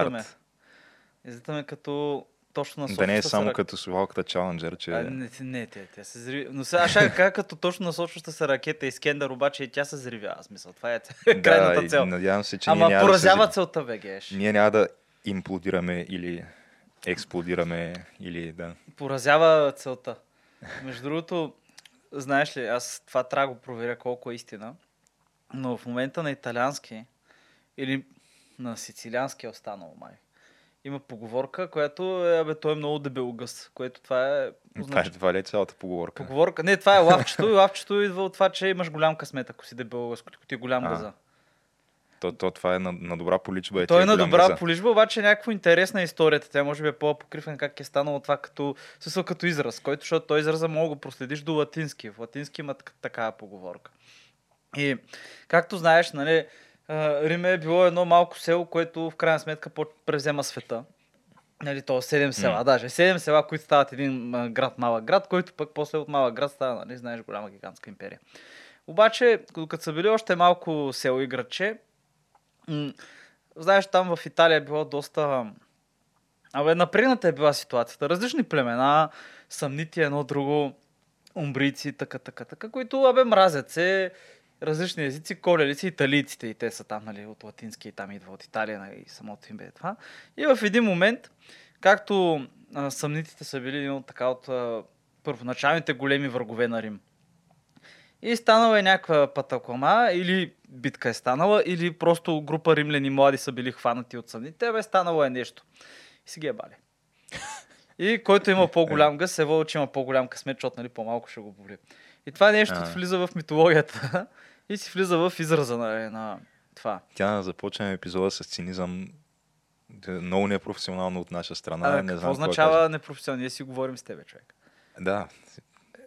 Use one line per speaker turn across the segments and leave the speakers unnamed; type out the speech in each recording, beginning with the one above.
Излитаме.
Старт.
Излитаме като точно на
Да не е само
се
като слухалката Challenger, че...
А, не, не, те, тя се зриви. Но сега ще кажа като точно насочваща се ракета Искендър, обаче и тя се зривя. Аз мисля, това е крайната цел.
надявам се, че
Ама поразява
да се...
целта, бе, геш.
Ние няма да имплодираме или експлодираме или да...
Поразява целта. Между другото, знаеш ли, аз това трябва да го проверя колко е истина, но в момента на италиански или на сицилиански е останало май. Има поговорка, която е, абе, той е много дебелогъс, което това е...
Това е, това ли е цялата поговорка?
Поговорка. Не, това е лавчето и лавчето идва от това, че имаш голям късмет, ако си дебелогъс, ако ти е голям
А,
газа.
То, то, това е на, на добра поличба. Е,
Той
ти
е на добра
газа.
полижба, обаче е някаква интересна историята. Тя може би е по-покривна как е станало това като, смисъл като израз, който, защото той израза мога го проследиш до латински. В латински има так- такава поговорка. И както знаеш, нали, а, Рим е било едно малко село, което в крайна сметка превзема света. Нали, то седем села,
М.
даже. Седем села, които стават един град, малък град, който пък после от малък град става, нали, знаеш, голяма гигантска империя. Обаче, като са били още малко село и градче, м- знаеш, там в Италия е било доста... Абе, напрегната е била ситуацията. Различни племена, съмнити едно друго, умбрийци, така, така, така, които, абе, мразят се, различни езици, колели си италийците и те са там, нали, от латински и там идва от Италия, нали, самото им бе това. И в един момент, както а, съмнитите са били от така от а, първоначалните големи врагове на Рим. И станала е някаква патаклама, или битка е станала, или просто група римляни млади са били хванати от съмните, бе станало е нещо. И си ги е бали. И който има по-голям гъс, е вълче има по-голям късмет, защото нали, по-малко ще го боли. И това нещо
А.
влиза в митологията и си влиза в израза на, на това.
Тя започнем епизода с цинизъм. Много непрофесионално от наша страна.
А,
не
какво
знам
означава непрофесионално? Ние си говорим с тебе, човек.
Да.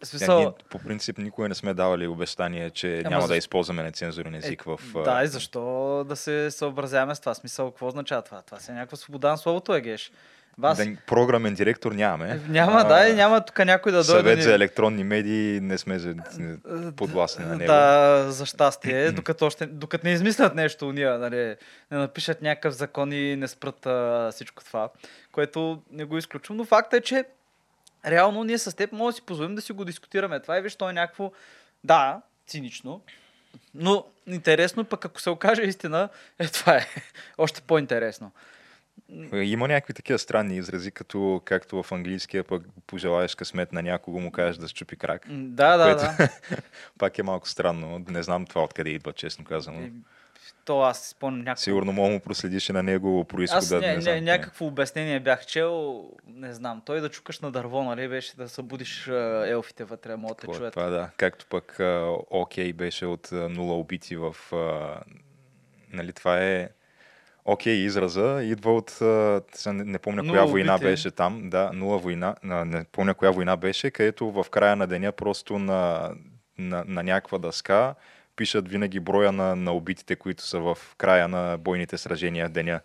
В смисъл,
ние, по принцип никога не сме давали обещание, че
Ама
няма да
защо?
използваме нецензурен език в... а,
Е, Да, и защо да се съобразяваме с това? Смисъл, какво означава това? Това си е някаква свобода на словото, е геш. Вас...
Да, програмен директор нямаме.
Няма,
А,
да, и няма тук някой да дойде.
Съвет
да
за
ни-
електронни медии не сме за, подвластни на него.
Да, за щастие, докато, още, докато не измислят нещо уния, нали, не напишат някакъв закон и не спрат а, всичко това, което не го изключвам. Но факт е, че реално ние с теб може да си позволим да си го дискутираме. Това е, виж, то е някакво, да, цинично, но интересно, пък ако се окаже истина, е това е още по-интересно.
Има някакви такива странни изрази, като както в английския пък пожелаеш късмет на някого, му кажеш да счупи крак.
Да, да,
което
да.
пак е малко странно. Не знам това откъде идва, честно казано.
И, то аз си спомням някакво.
Сигурно мога му проследиш и на него происхода.
Аз
не
ня,
знам.
някакво обяснение бях чел, не знам, той да чукаш на дърво, нали, беше да събудиш а, елфите вътре, могат да
е
чуят.
това, да. Както пък окей беше от нула убити в... Нали, това е окей израза, идва от... Не, не помня
Нула
коя война
убити.
беше там. Да, нула война. Не помня коя война беше, където в края на деня просто на, на, на някаква дъска пишат винаги броя на, на убитите, които са в края на бойните сражения деня.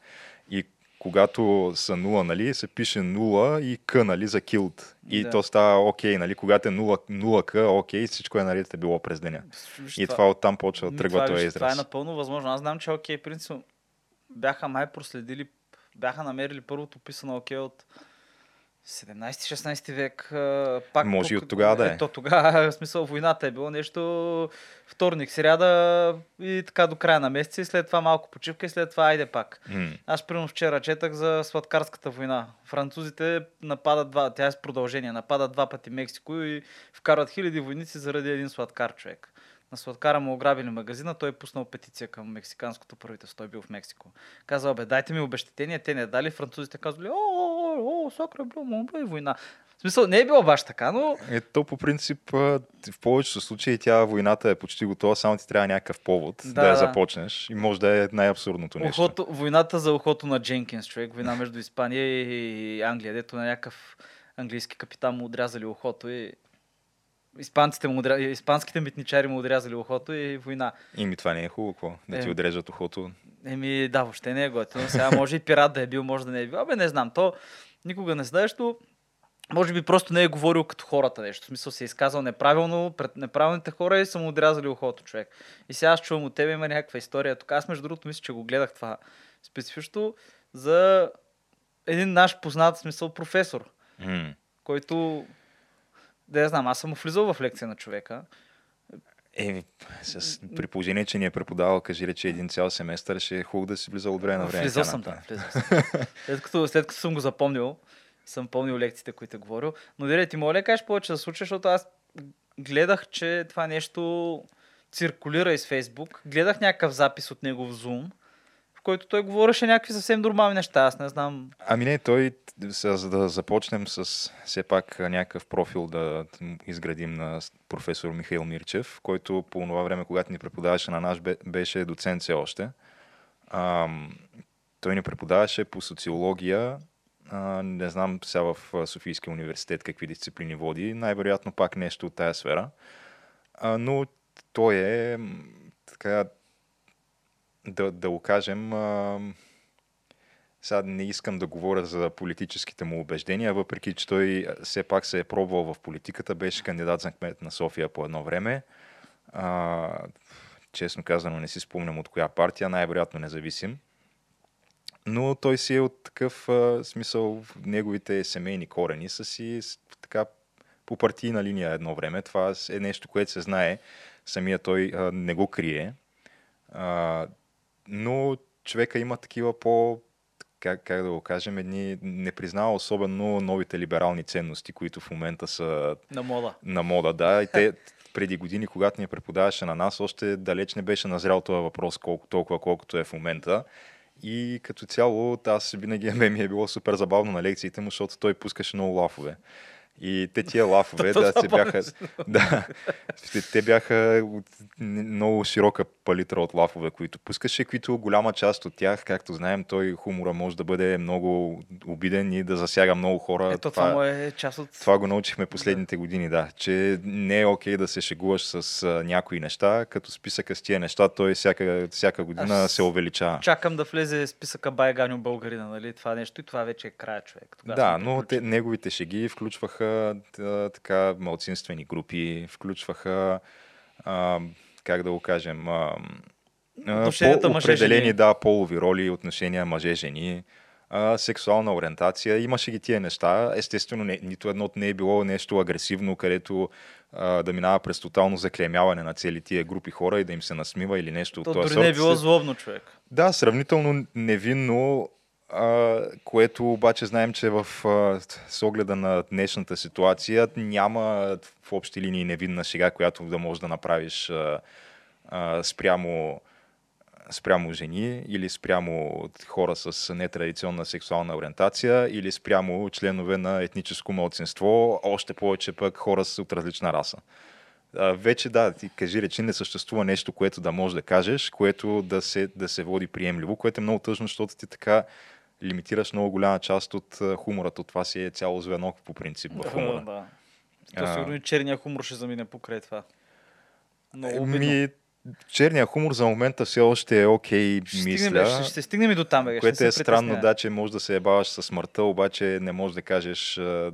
И когато са нула, нали, се пише нула и к, нали, за килд. И
Да.
то става окей, нали, когато е нула, нула к, окей, всичко е наред е било през деня.
Виж,
И това оттам почва
Ми,
тръгва
това,
този
виж, Това е
израз.
напълно възможно. Аз знам, че окей, принцип, бяха май проследили, бяха намерили първото писано окей от 17-16 век. Пак
Може и
тук-
от тогава да е.
Ето тогава, в смисъл, войната е било нещо вторник, сряда и така до края на месеца и след това малко почивка и след това айде пак.
М.
Аз примерно вчера четах за сладкарската война. Французите нападат два, тя е с продължение, нападат два пъти Мексико и вкарват хиляди войници заради един сладкар човек. На сладкара му ограбили магазина, той е пуснал петиция към мексиканското правителство. Той е бил в Мексико. Казал, бе, дайте ми обещетение, те не дали. Французите казали, о, о, о, сакра, бил, му бе, война. В смисъл, не е било баш така, но
Ето по принцип, в повечето случаи тя войната е почти готова, само ти трябва някакъв повод да,
Да,
я започнеш и може да е най-абсурдното нещо.
Ухото, войната за ухото на Дженкинс, човек. Война между Испания и Англия, дето на някакъв английски капитан му отрязали ухото и Испанците му, отря- испанските митничари му отрязали ухото и война.
И ми това не е хубаво? Да ти
Е.
отрежат ухото.
Еми, да, въобще не е готино. Сега може и пират да е бил, може да не е бил. Абе, не знам. То никога не знаеш, то може би просто не е говорил като хората нещо. В смисъл се е изказал неправилно пред неправилните хора и са му отрязали ухото, човек. И сега аз чувам от тебе има някаква история. Тук аз между другото мисля, че го гледах това специфично за един наш познат смисъл професор,
М.
който да я знам, аз съм влизал в лекция на човека.
Е, с, при положение, че ни е преподавал, кажи рече един цял семестър, ще е хубаво да си влизал от време на време.
Влизал съм, да. Влизал съм. След като, след като съм го запомнил, съм помнил лекциите, които е говорил. Но Дире, ти моля да кажеш повече за случая, защото аз гледах, че това нещо циркулира из Фейсбук. Гледах някакъв запис от него в Zoom, който той говореше някакви съвсем нормални неща. Аз не знам.
Ами не, той, за да започнем с все пак някакъв профил да изградим на професор Михаил Мирчев, който по това време, когато ни преподаваше на наш, бе- беше доцент все още. Ам, той ни преподаваше по социология, а, не знам сега в Софийския университет какви дисциплини води, най-вероятно пак нещо от тая сфера. А, но той е така, да, да го кажем, а, сега не искам да говоря за политическите му убеждения, въпреки че той все пак се е пробвал в политиката, беше кандидат за кмет на София по едно време. А, честно казано не си спомням от коя партия, най-вероятно независим. Но той си е от такъв а, смисъл, неговите семейни корени са си така по партийна линия едно време. Това е нещо, което се знае. Самия той а, не го крие. А, но човека има такива по как, как да го кажем, едни не признава особено новите либерални ценности, които в момента са
На мода.
на мода, да. И те преди години, когато ни преподаваше на нас, още далеч не беше назрял този въпрос колко, толкова, колкото е в момента. И като цяло, аз винаги мен ми е било супер забавно на лекциите му, защото той пускаше много лафове. И те тия лафове, да, се бяха, да, те, те бяха много широка палитра от лафове, които пускаше, които голяма част от тях, както знаем, той хумора може да бъде много обиден и да засяга много хора.
Ето това, му е част от...
Това го научихме последните години, да. Че не е окей да се шегуваш с а, някои неща, като списъка с тия неща, той всяка, всяка година
Аз
се увеличава.
Чакам да влезе списъка Байганю българина, нали? Това нещо и това вече е края човек. Тогава
Да, но те, неговите шеги включваха а, така малцинствени групи, включваха, а, как да го кажем, а,
мъже-жени.
да, полови роли, отношения мъже-жени, а, сексуална ориентация. Имаше ги тия неща. Естествено, не, нито едното не е било нещо агресивно, където а, да минава през тотално заклемяване на цели тия групи хора и да им се насмива или нещо
То
от този
дори
сорт.
не е било злобно човек.
Да, сравнително невинно, а, което обаче знаем, че в, а, с огледа на днешната ситуация няма в общи линии невинна шега, която да можеш да направиш а, а, спрямо, спрямо жени или спрямо хора с нетрадиционна сексуална ориентация или спрямо членове на етническо младсинство, още повече пък хора с от различна раса. А, вече да, ти кажи речи, не съществува нещо, което да можеш да кажеш, което да се, да се води приемливо, което е много тъжно, защото ти така лимитираш много голяма част от а, хуморът. От това си е цяло звено по принцип в хумора.
Да. То
А.
сигурно и черния хумор ще замине покрай това. Много обидно.
Ми, черния хумор за момента все още е окей,
Ще стигнем,
мисля.
бе, ще, ще стигнем и до там, бе. ще
Което
не
е странно, да, че може да се ебаваш със смъртта, обаче не можеш да кажеш а,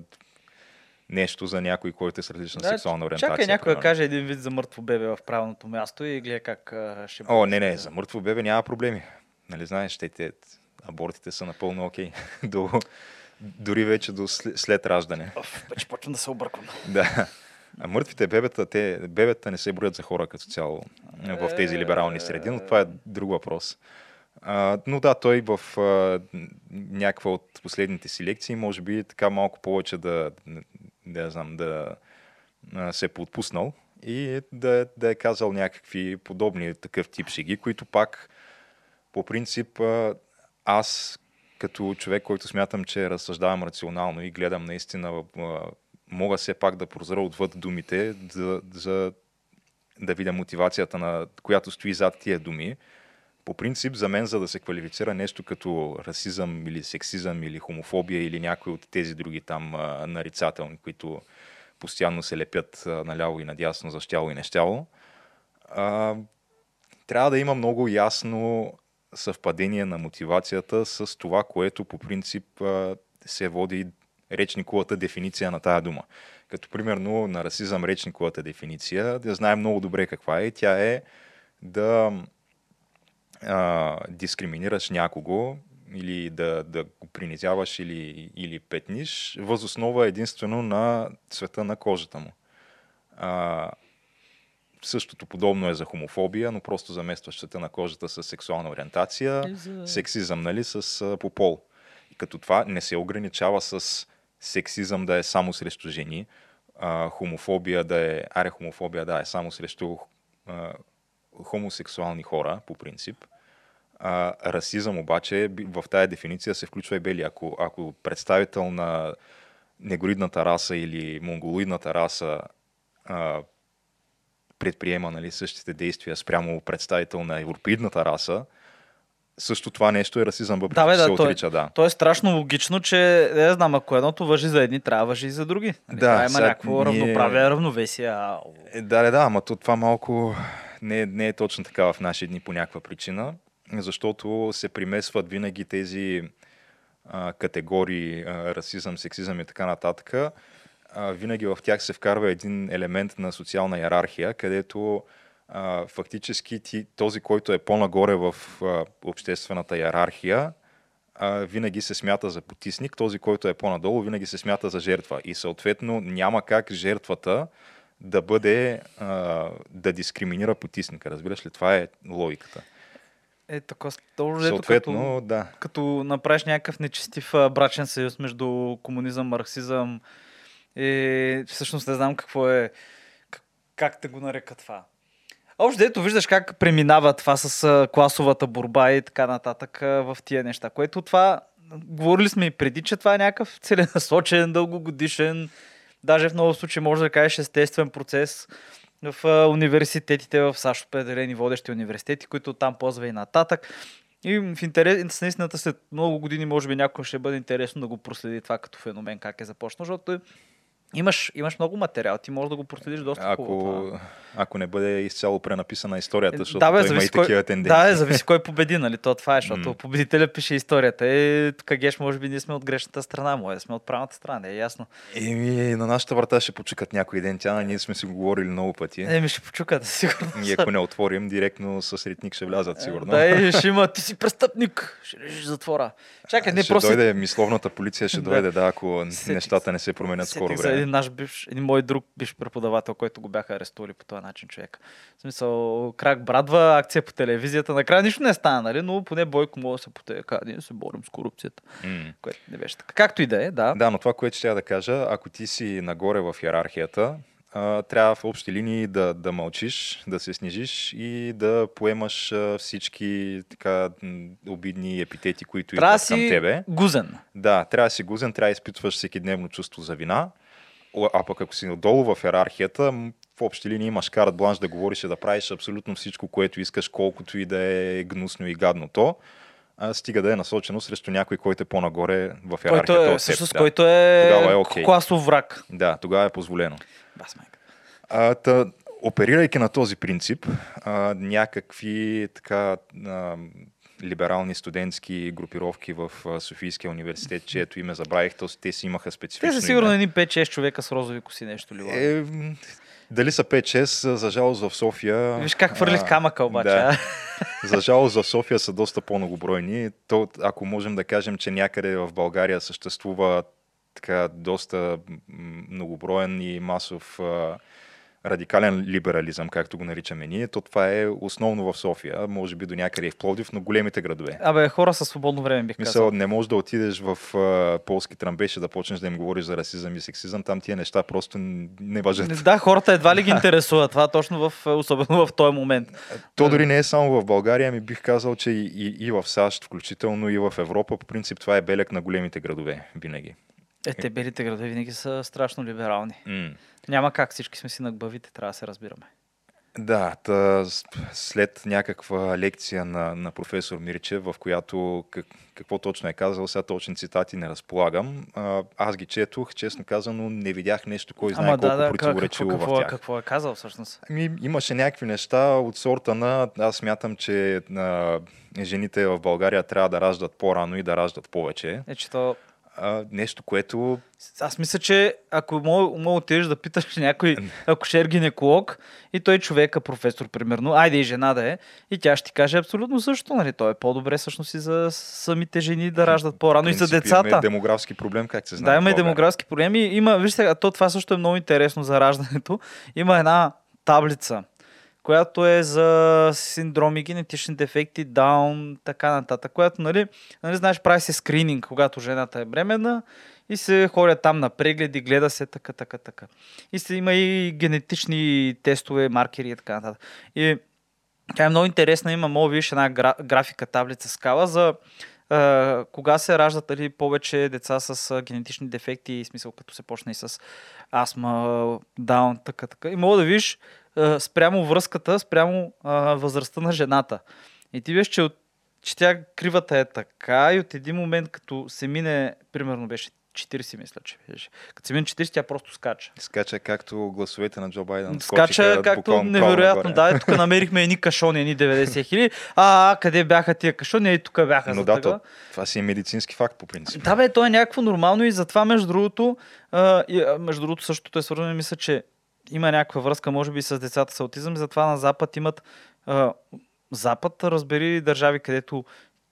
нещо за някой, който е с различна
Да,
сексуална ориентация.
Чакай някой да каже един вид за мъртво бебе в правилното място и гледа как а, ще
О,
бъде.
не, не, за мъртво бебе няма проблеми. Нали знаеш, те, те абортите са напълно окей. До, Дори вече до след, раждане.
Оф, вече почвам да се обърквам.
Да. А мъртвите бебета, те, бебета не се броят за хора като цяло в тези либерални среди, но това е друг въпрос. А, но да, той в а, някаква от последните си лекции, може би така малко повече да, да, знам, да а, се е поотпуснал и да, да е казал някакви подобни такъв тип шеги, които пак по принцип а, аз като човек, който смятам, че разсъждавам рационално и гледам наистина, мога все пак да прозра отвъд думите, за, за да видя мотивацията, на която стои зад тия думи. По принцип, за мен, за да се квалифицира нещо като расизъм или сексизъм или хомофобия или някои от тези други там нарицателни, които постоянно се лепят наляво и надясно за щяло и нещяло, трябва да има много ясно съвпадение на мотивацията с това, което по принцип се води речниковата дефиниция на тая дума. Като примерно на расизъм речниковата дефиниция, да знаем много добре каква е. Тя е да а, дискриминираш някого или да, да го принизяваш или, или петниш, възоснова единствено на цвета на кожата му. А, същото подобно е за хомофобия, но просто заместваш цвета на кожата с сексуална ориентация,
за...
сексизъм, нали, с а, по пол. И като това не се ограничава с сексизъм да е само срещу жени, а, хомофобия да е, аре хомофобия да е само срещу а, хомосексуални хора, по принцип. А, расизъм обаче в тая дефиниция се включва и бели. Ако, ако представител на негоридната раса или монголоидната раса а, предприема нали, същите действия спрямо представител на европеидната раса, също това нещо е расизъм, въпреки
Да, бе, да,
се
е-
отрича. Да.
То е страшно логично, че не знам, ако едното въжи за едни, трябва въжи и за други. Нали,
Да,
трябва има
сега
някакво
ние-
равноправие, равновесие.
Е, да, да, да, ама то, това малко не, е- не е точно така в наши дни по някаква причина, защото се примесват винаги тези а, категории, а, расизъм, сексизъм и така нататък. А, винаги в тях се вкарва един елемент на социална иерархия, където а, фактически ти, този, който е по-нагоре в а, обществената иерархия, а, винаги се смята за потисник, този, който е по-надолу, винаги се смята за жертва. И съответно няма как жертвата да бъде, а, да дискриминира потисника. Разбираш ли? Това е логиката.
Е, така, точно ето
Съответно,
като,
да.
като направиш някакъв нечестив брачен съюз между комунизъм, марксизъм и всъщност не знам какво е, как, да го нарека това. Общо дето виждаш как преминава това с класовата борба и така нататък в тия неща, което това, говорили сме и преди, че това е някакъв целенасочен, дългогодишен, даже в много случаи може да кажеш естествен процес в университетите в САЩ, определени водещи университети, които там ползва и нататък. И в интерес, наистина след много години, може би някой ще бъде интересно да го проследи това като феномен, как е започнал, защото имаш, имаш много материал, ти можеш да го проследиш доста хубаво. това.
Ако, ако не бъде изцяло пренаписана историята,
Е,
защото
да, бе,
има и
кой,
такива тенденции.
да, е, зависи кой победи, нали? То това е, защото
М.
победителя пише историята. Е, тук Геш, може би ние сме от грешната страна, може да сме от правилната страна, е ясно.
Еми, на нашата врата ще почукат някой ден. Тя, ние сме си го говорили много пъти.
Еми ще почукат, сигурно.
И ако не отворим, директно с ритник ще влязат, сигурно.
Да, ще има, ти си престъпник, ще лежиш затвора. Чакай, не
ще
просто...
дойде, мисловната полиция ще дойде, да, ако нещата не се променят скоро време.
Един наш бивш, един мой друг бивш преподавател, който го бяха арестували по този начин човек. В смисъл, крак брадва, акция по телевизията. Накрая нищо не стана, нали? но поне Бойко може да се. Каза, Ние се борим с корупцията.
М.
Което не беше така. Както и да е, да.
Да, но това, което ще я да кажа, ако ти си нагоре в иерархията, трябва в общи линии да, да мълчиш, да се снижиш и да поемаш всички така обидни епитети, които
Трябва
идват към
си
тебе.
гузен.
Да, трябва да си гузен, трябва да изпитваш всеки дневно чувство за вина. А пък ако си отдолу в иерархията, в общи линии имаш карат бланш да говориш и да правиш абсолютно всичко, което искаш, колкото и да е гнусно и гадно то. А, стига да е насочено срещу някой, който е по-нагоре в иерархията.
Който е,
теб,
всъщност,
да.
който е,
Тогава е окей.
класов враг.
Да, тогава е позволено.
Бас.
А, та, оперирайки на този принцип, а, някакви така, а, либерални студентски групировки в Софийския университет, чието име забравих, то, те си имаха специфично
Те са сигурно едни 5-6 човека с розови коси нещо ли. Е,
дали са 5-6, за жалост в София...
Виж как хвърлих камъка обаче.
Да. За жалост в София са доста по-многобройни. То, ако можем да кажем, че някъде в България съществува така доста многоброен и масов а, радикален либерализъм, както го наричаме ние, то това е основно в София, може би до някъде и в Пловдив, но големите градове.
Абе, хора със свободно време бих
Мисъл,
казал.
не можеш да отидеш в а, полски трамбеж и да почнеш да им говориш за расизъм и сексизъм, там тия неща просто не въжат.
Да, хората едва ли ги интересува това, точно в, особено в този момент.
То дори не е само в България, ми бих казал, че и, и, и в САЩ, включително и в Европа, по принцип това е белег на големите градове, винаги.
Е, те белите градове винаги са страшно либерални.
М.
Няма как, всички сме си на главите, трябва да се разбираме.
Да, с- след някаква лекция на, на професор Мирчев, в която как, какво точно е казал, сега точни цитати не разполагам, а, аз ги четох, честно казано, не видях нещо, кой знае
Ама
колко
да, да,
противоречиво
какво,
в
какво, е,
тях.
какво е казал всъщност?
Ами, имаше някакви неща от сорта на, аз смятам, че а, жените в България трябва да раждат по-рано и да раждат повече.
Е, че то...
А, нещо, което
Аз мисля, че ако мога, мога отидеш да питаш някой акушер-гинеколог и той човека, професор, примерно, айде и жена да е, и тя ще ти каже абсолютно също, нали? То е по-добре всъщност и за самите жени да раждат по-рано и за
принцип,
децата.
имаме демографски проблем, как се знае.
Да,
в
има и
България.
демографски проблеми. Има, вижте, а то това също е много интересно за раждането. Има една таблица, която е за синдроми, генетични дефекти, даун, така нататък, която, нали, нали знаеш, прави се скрининг, когато жената е бременна и се ходят там на прегледи, гледа се така, така, така. И се има и генетични тестове, маркери и така нататък. И тя е много интересна, има, мога видиш една гра, графика, таблица, скала за а, кога се раждат дали, повече деца с а, генетични дефекти, в смисъл като се почне и с астма, даун, така, така. И мога да видиш а, спрямо връзката, спрямо а, възрастта на жената. И ти виж, че, от, че тя кривата е така и от един момент, като се мине, примерно беше 40, мисля, че беше. Като се мине 40, тя просто скача.
Скача както гласовете на Джо Байден.
Скача както невероятно. Да, е, тук намерихме едни кашони, едни 90 хиляди. А, а, къде бяха тия кашони? И тук бяха.
Но да, то, това си е медицински факт по принцип.
Да, бе, то е някакво нормално и затова, между другото, а, и, а, между другото, същото е свързано, и мисля, че има някаква връзка, може би, с децата с аутизъм, затова на Запад имат а, Запад, разбери държави, където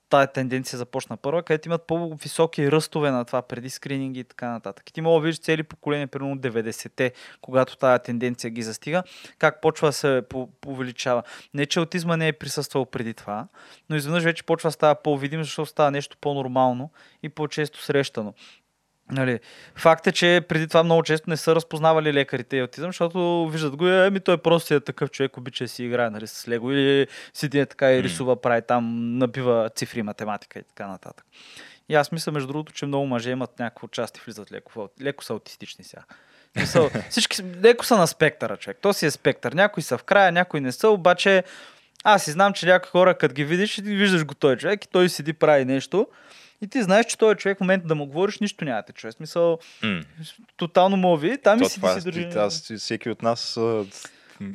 тая тенденция започна първа, където имат по-високи ръстове на това преди скрининги и така нататък. И ти мога да видиш цели поколения, примерно от 90-те, когато тая тенденция ги застига, как почва да се увеличава. Не, че аутизма не е присъствал преди това, но изведнъж вече почва да става по-видим, защото става нещо по-нормално и по-често срещано. Нали, факт е, че преди това много често не са разпознавали лекарите и аутизъм, защото виждат го, ами той просто е такъв човек, обича да си играе нали, с лего или седи така и рисува, прави там, набива цифри, математика и така нататък. И аз мисля, между другото, че много мъже имат някакво участие, влизат леко, леко са аутистични сега. В Смисъл, всички леко са на спектъра, човек. То си е спектър. Някои са в края, някои не са, обаче аз си знам, че някои хора, като ги видиш, ти виждаш го този човек и той седи, прави нещо. И ти знаеш, че този човек в момента да му говориш, нищо няма да те чуе. Смисъл,
М.
тотално му ви, там и
То,
си,
това,
си държи.
аз, всеки от нас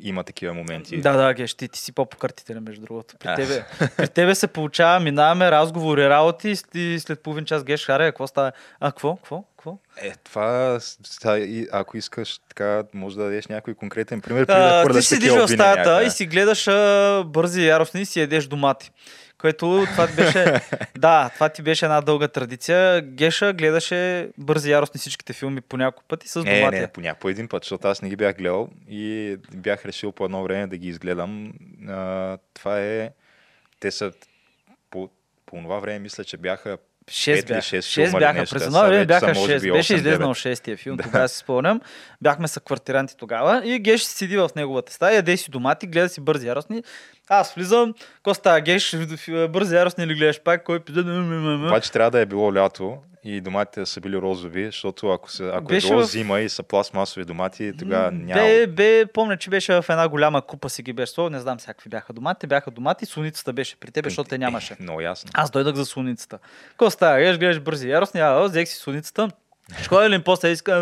има такива моменти.
Да, да, геш, ти, ти си по-покъртителен, между другото. При
А.
тебе, при тебе се получава, минаваме разговори, работи и след- и след половин час геш, харе, какво става? А, какво? Какво? Какво?
Е, това, и ако искаш, така, може да дадеш някой конкретен пример, преди да
А, ти седиш в стаята и си гледаш а, бързи и яростни и си ядеш домати. Което това ти беше... да, това ти беше една дълга традиция. Геша гледаше бързи яростни всичките филми по няколко пъти с
Не,
домати.
не, по, ня- по един път, защото аз не ги бях гледал и бях решил по едно време да ги изгледам. А, това е... Те са... По, по това време мисля, че бяха
6
Пет или
бяха.
шест
6
филма ли
бяха.
нещо,
През едно време бяха
са, може
6.
би,
Беше
8-9.
излезнал шестия филм, тогава си спомням. Бяхме са квартиранти тогава и Геш седи в неговата стая, яде си домати, гледа си бързи яростни. Аз влизам, какво става Геш, бързи яростни ли гледаш пак, кой пиде?
Обаче трябва да е било лято и доматите са били розови, защото ако, се, ако
Беше
е било
в-
зима и са пластмасови домати, тогава няма.
Бе, бе, помня, че беше в една голяма купа си ги беше не знам всякакви бяха домати, бяха домати, суницата беше при тебе, защото те нямаше.
Много ясно.
Аз дойдах за суницата. Какво става? Гледаш, гледаш бързи яростни, а, взех си суницата. Шкода ли им после иска?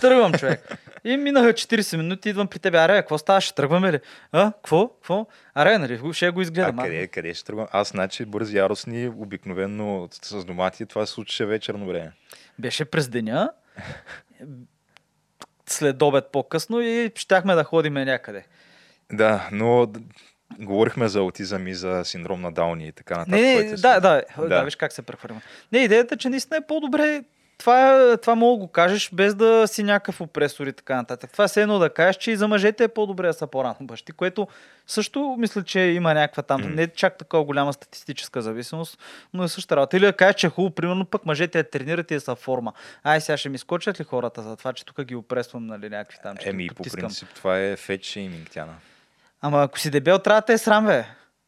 Тръгвам, човек. И минаха 40 минути, идвам при тебе. Аре, какво става? Ще тръгваме ли? А, какво? Какво? Аре, нали, ще го изгледам.
А къде, къде ще тръгвам? Аз, значи, бързи яростни, обикновено с домати, това се случваше вечерно време.
Беше през деня, след обед по-късно и щяхме да ходиме някъде.
Да, но говорихме за аутизъм и за синдром на Дауни и така нататък.
Не, не, да, да, да, да, виж как се прехвърляме. Не, идеята е, че наистина е по-добре това, това мога да го кажеш без да си някакъв опресор и така нататък. Това е едно да кажеш, че и за мъжете е по-добре да са по-рано бащи, което също мисля, че има някаква там, mm. не чак такава голяма статистическа зависимост, но е същата работа. Или да кажеш, че е хубаво, примерно пък мъжете я тренират и са форма. Ай, сега ще ми скочат ли хората за това, че тук ги опресвам, нали, някакви там.
Еми, по принцип това е фет шейминг, Тяна.
Ама ако си дебел, трябва да те е срам, бе.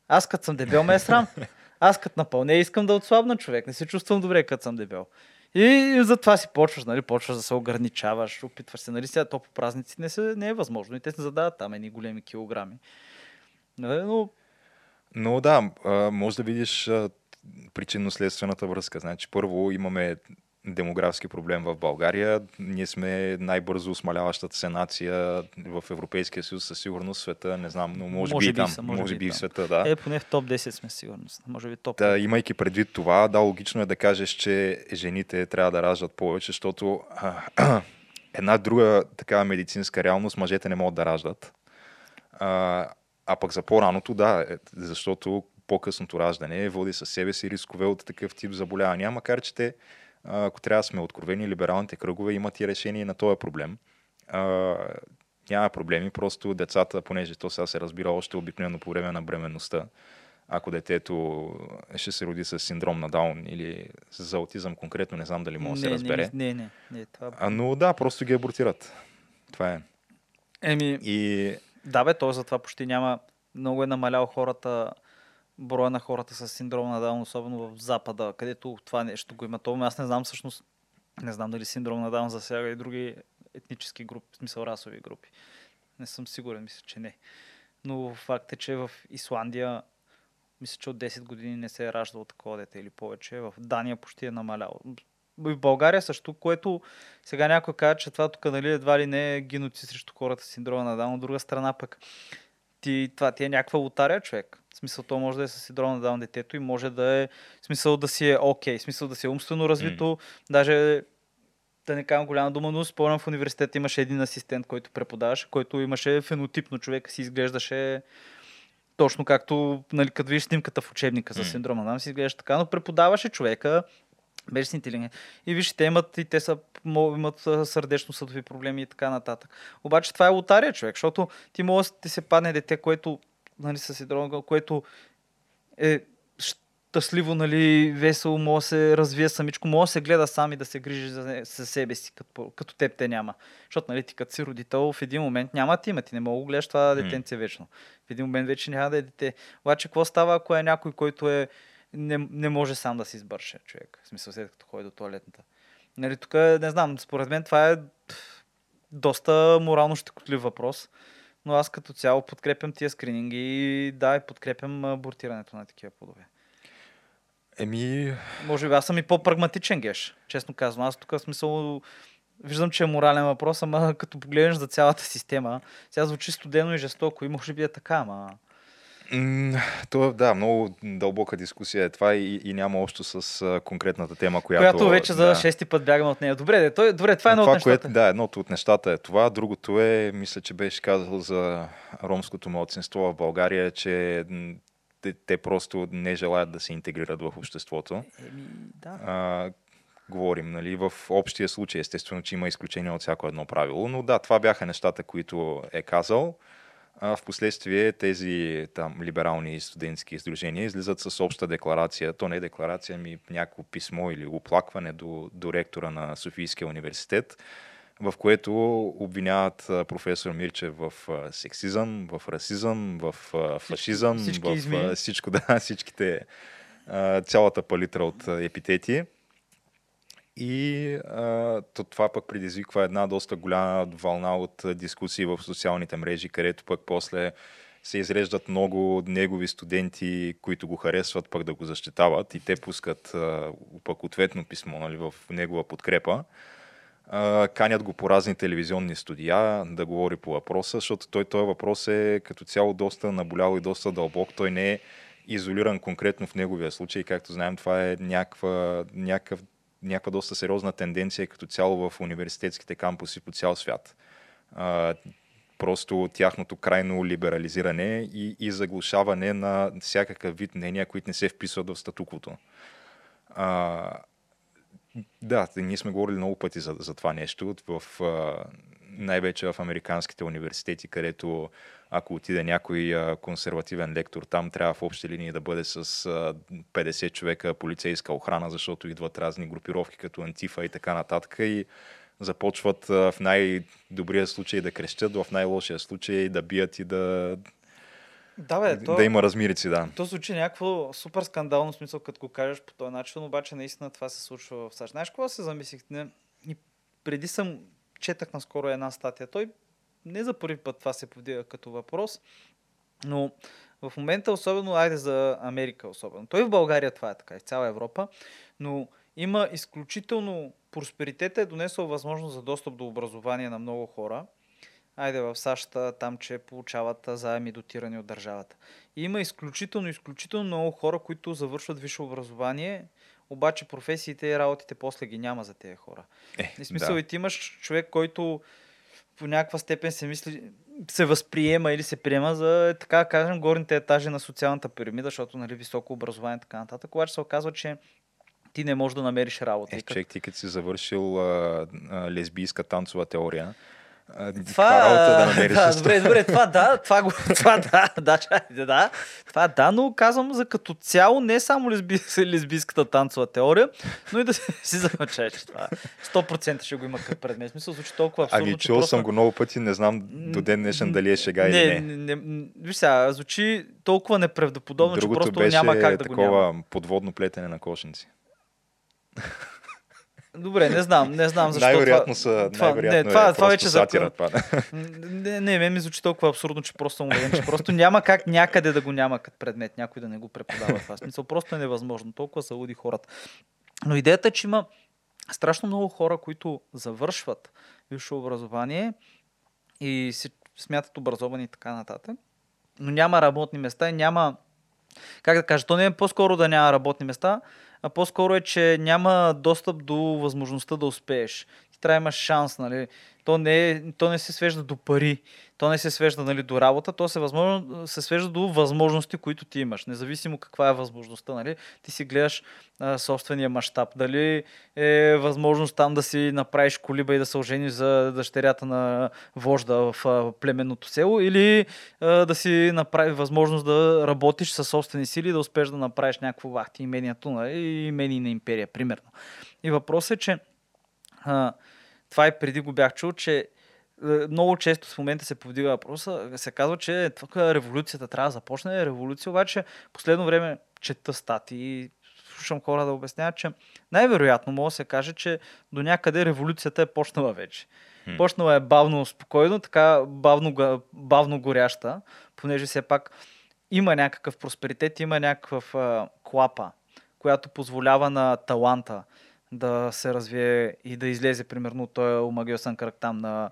Аз като съм дебел, ме е срам. Аз като напълне искам да отслабна човек. Не се чувствам добре, като съм дебел. И затова си почваш, нали, почваш да се ограничаваш, опитваш се, нали, сега то по празници не, се, не е възможно и те се задават там едни големи килограми. Нали, но...
Но да, може да видиш причинно-следствената връзка. Значи, първо имаме демографски проблем в България. Ние сме най-бързо смаляващата се нация в Европейския съюз, със сигурност света, не знам, но може, може би, би там, може, може би, би в света, да.
Е, поне в топ 10 сме сигурност, може би топ.
Да, имайки предвид това, да, логично е да кажеш, че жените трябва да раждат повече, защото една друга такава медицинска реалност, мъжете не могат да раждат. А, а пък за по-раното, да, е, защото по-късното раждане води със себе си рискове от такъв тип заболявания, макар че те ако трябва да сме откровени, либералните кръгове имат и решение на този проблем. А, няма проблеми, просто децата, понеже то сега се разбира още обикновено по време на бременността, ако детето ще се роди с синдром на Даун или с аутизъм конкретно, не знам дали може да се разбере.
Не, не, не. не това...
а, но да, просто ги абортират. Това е.
Еми,
и...
да бе, то затова почти няма, много е намалял хората, броя на хората с синдром на Даун, особено в Запада, където това нещо го има. Това аз не знам всъщност, не знам дали синдром на Даун засяга и други етнически групи, в смисъл расови групи. Не съм сигурен, мисля, че не. Но факт е, че в Исландия мисля, че от 10 години не се е раждало такова дете или повече. В Дания почти е намаляло. В България също, което сега някой казва, че това тук нали, едва ли не е геноцид срещу хората с синдрома на Даун. От друга страна пък ти, това ти е някаква лотария, човек. В смисъл, то може да е с синдром на даун детето и може да е в смисъл да си е окей, okay, смисъл да си е умствено развито, mm. даже да не казвам голяма дума, но спомням в университета имаше един асистент, който преподаваше, който имаше фенотипно човек, си изглеждаше точно както, нали, като видиш снимката в учебника за синдрома на Даун, си изглеждаше така, но преподаваше човека, беше си интелигент. И виж, те имат, и те са, имат сърдечно-съдови проблеми и така нататък. Обаче това е лотария, човек, защото ти може да ти се падне дете, което нали, с синдром, което е щастливо, нали, весело, може да се развие самичко, може да се гледа сам и да се грижи за, за себе си, като, като теб те няма. Защото, нали, ти като си родител, в един момент няма ти има, ти не мога да гледаш това детенце вечно. В един момент вече няма да е дете. Обаче, какво става, ако е някой, който е, не, не може сам да си избърше човек? В смисъл, след като ходи до туалетната. Нали, тук, не знам, според мен това е доста морално щекотлив въпрос но аз като цяло подкрепям тия скрининги и да, подкрепям абортирането на такива плодове.
Еми...
Може би аз съм и по-прагматичен геш, честно казвам. Аз тук в смисъл виждам, че е морален въпрос, ама като погледнеш за цялата система, сега звучи студено и жестоко и може би е така, ама...
То, да, много дълбока дискусия е това и, и няма общо с а, конкретната тема, която...
Която вече за да. шести път бягаме от нея. Добре, той, добре това е едно това, от нещата. Което,
да, едното от нещата е това. Другото е, мисля, че беше казал за ромското младсинство в България, че те, те просто не желаят да се интегрират в обществото.
Еми, да.
А, говорим, нали, в общия случай, естествено, че има изключение от всяко едно правило, но да, това бяха нещата, които е казал. А в последствие тези там, либерални студентски издружения излизат с обща декларация. То не е декларация, ми някакво писмо или оплакване до, до ректора на Софийския университет, в което обвиняват професор Мирчев в сексизъм, в расизъм, в фашизъм, всички, всички в всичко, да, всичките, цялата палитра от епитети. И а, то, това пък предизвиква една доста голяма вълна от дискусии в социалните мрежи, където пък после се изреждат много негови студенти, които го харесват, пък да го защитават и те пускат а, пък ответно писмо нали, в негова подкрепа. а, канят го по разни телевизионни студия да говори по въпроса, защото той този въпрос е като цяло доста наболял и доста дълбок. Той не е изолиран конкретно в неговия случай. Както знаем, това е някаква, някакъв, някаква доста сериозна тенденция като цяло в университетските кампуси по цял свят. А, просто тяхното крайно либерализиране и, и заглушаване на всякакъв вид мнения, които не се вписват в статуквото. А, да, ние сме говорили много пъти за, за това нещо, в, най-вече в американските университети, където ако отиде някой консервативен лектор, там трябва в общи линии да бъде с 50 човека полицейска охрана, защото идват разни групировки като Антифа и така нататък и започват в най-добрия случай да крещят, в най-лошия случай да бият и да
да, бе,
то, да има размирици, да.
То звучи някакво супер скандално смисъл, като го кажеш по този начин, обаче наистина това се случва в САЩ. Знаеш, кога се замислих? Не, и преди съм четах наскоро една статия. Той не за първи път това се повдига като въпрос, но в момента, особено, айде за Америка особено. Той в България това е така, и в цяла Европа, но има изключително просперитета е донесъл възможност за достъп до образование на много хора айде в САЩ, там, че получават заеми дотирани от държавата. И има изключително, изключително много хора, които завършват висше образование, обаче професиите и работите после ги няма за тези хора. Е, в смисъл да. и ти имаш човек, който по някаква степен се мисли, се възприема или се приема за, така да кажем, горните етажи на социалната пирамида, защото нали, високо образование и така нататък, обаче се оказва, че ти не можеш да намериш работа.
Е, човек, ти като си завършил а, а, лесбийска танцова теория,
това, да, да добре, добре, това да, това, го, това да, да, да, да, това да, но казвам за като цяло не само лесби, лесбийската танцова теория, но и да си замъчаеш това. 100% ще го има като предмет. Смисъл звучи толкова абсурдно.
Ами чул просто... съм го много пъти, не знам до ден днешен дали е шега
не,
или
не. не, не виж сега, звучи толкова неправдоподобно, че просто няма как да го няма.
такова подводно плетене на кошници.
Добре, не знам, не знам защо.
Най-вероятно са, това, най-вероятно не, това, е това вече сатира, това.
Не, не, ме ми звучи толкова абсурдно, че просто съм уверен, че просто няма как някъде да го няма като предмет, някой да не го преподава това. Смисъл, просто е невъзможно. Толкова са луди хората. Но идеята е, че има страшно много хора, които завършват висше образование и се смятат образовани и така нататък, но няма работни места и няма как да кажа, то не е по-скоро да няма работни места, а по-скоро е, че няма достъп до възможността да успееш. Ти трябва да имаш шанс, нали? То не, е, то не се свежда до пари, то не се свежда нали, до работа, то се, възможно, се свежда до възможности, които ти имаш. Независимо каква е възможността, нали? ти си гледаш а, собствения мащаб. Дали е възможност там да си направиш колиба и да се ожени за дъщерята на вожда в а, племенното село, или а, да си направи възможност да работиш със собствени сили да успееш да направиш някакво вахти имението нали? и имени на империя, примерно. И въпросът е, че а, това и преди го бях чул, че е, много често в момента се повдига въпроса, се казва, че тук революцията трябва да започне. Революция обаче последно време чета статии, слушам хора да обясняват, че най-вероятно може да се каже, че до някъде революцията е почнала вече. Hmm. Почнала е бавно, спокойно, така бавно, бавно горяща, понеже все пак има някакъв просперитет, има някакъв а, клапа, която позволява на таланта да се развие и да излезе, примерно, той омагиосен кръг там на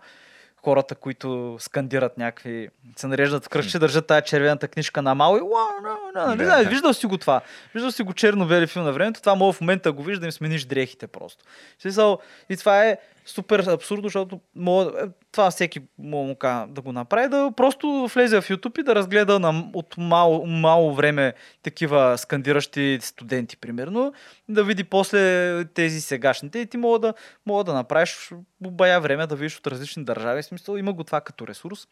хората, които скандират някакви, се нареждат в кръгче, държат тази червената книжка на мало и не знам, виждал си го това. Виждал си го черно-бели филм на времето, това мога в момента го вижда да им смениш дрехите просто. И това е супер абсурдно, защото мога, е, това всеки мога да го направи, да просто влезе в YouTube и да разгледа на, от мало, мало време такива скандиращи студенти, примерно, да види после тези сегашните и ти мога да, мога да направиш бая време да видиш от различни държави. В смисъл, има го това като ресурс.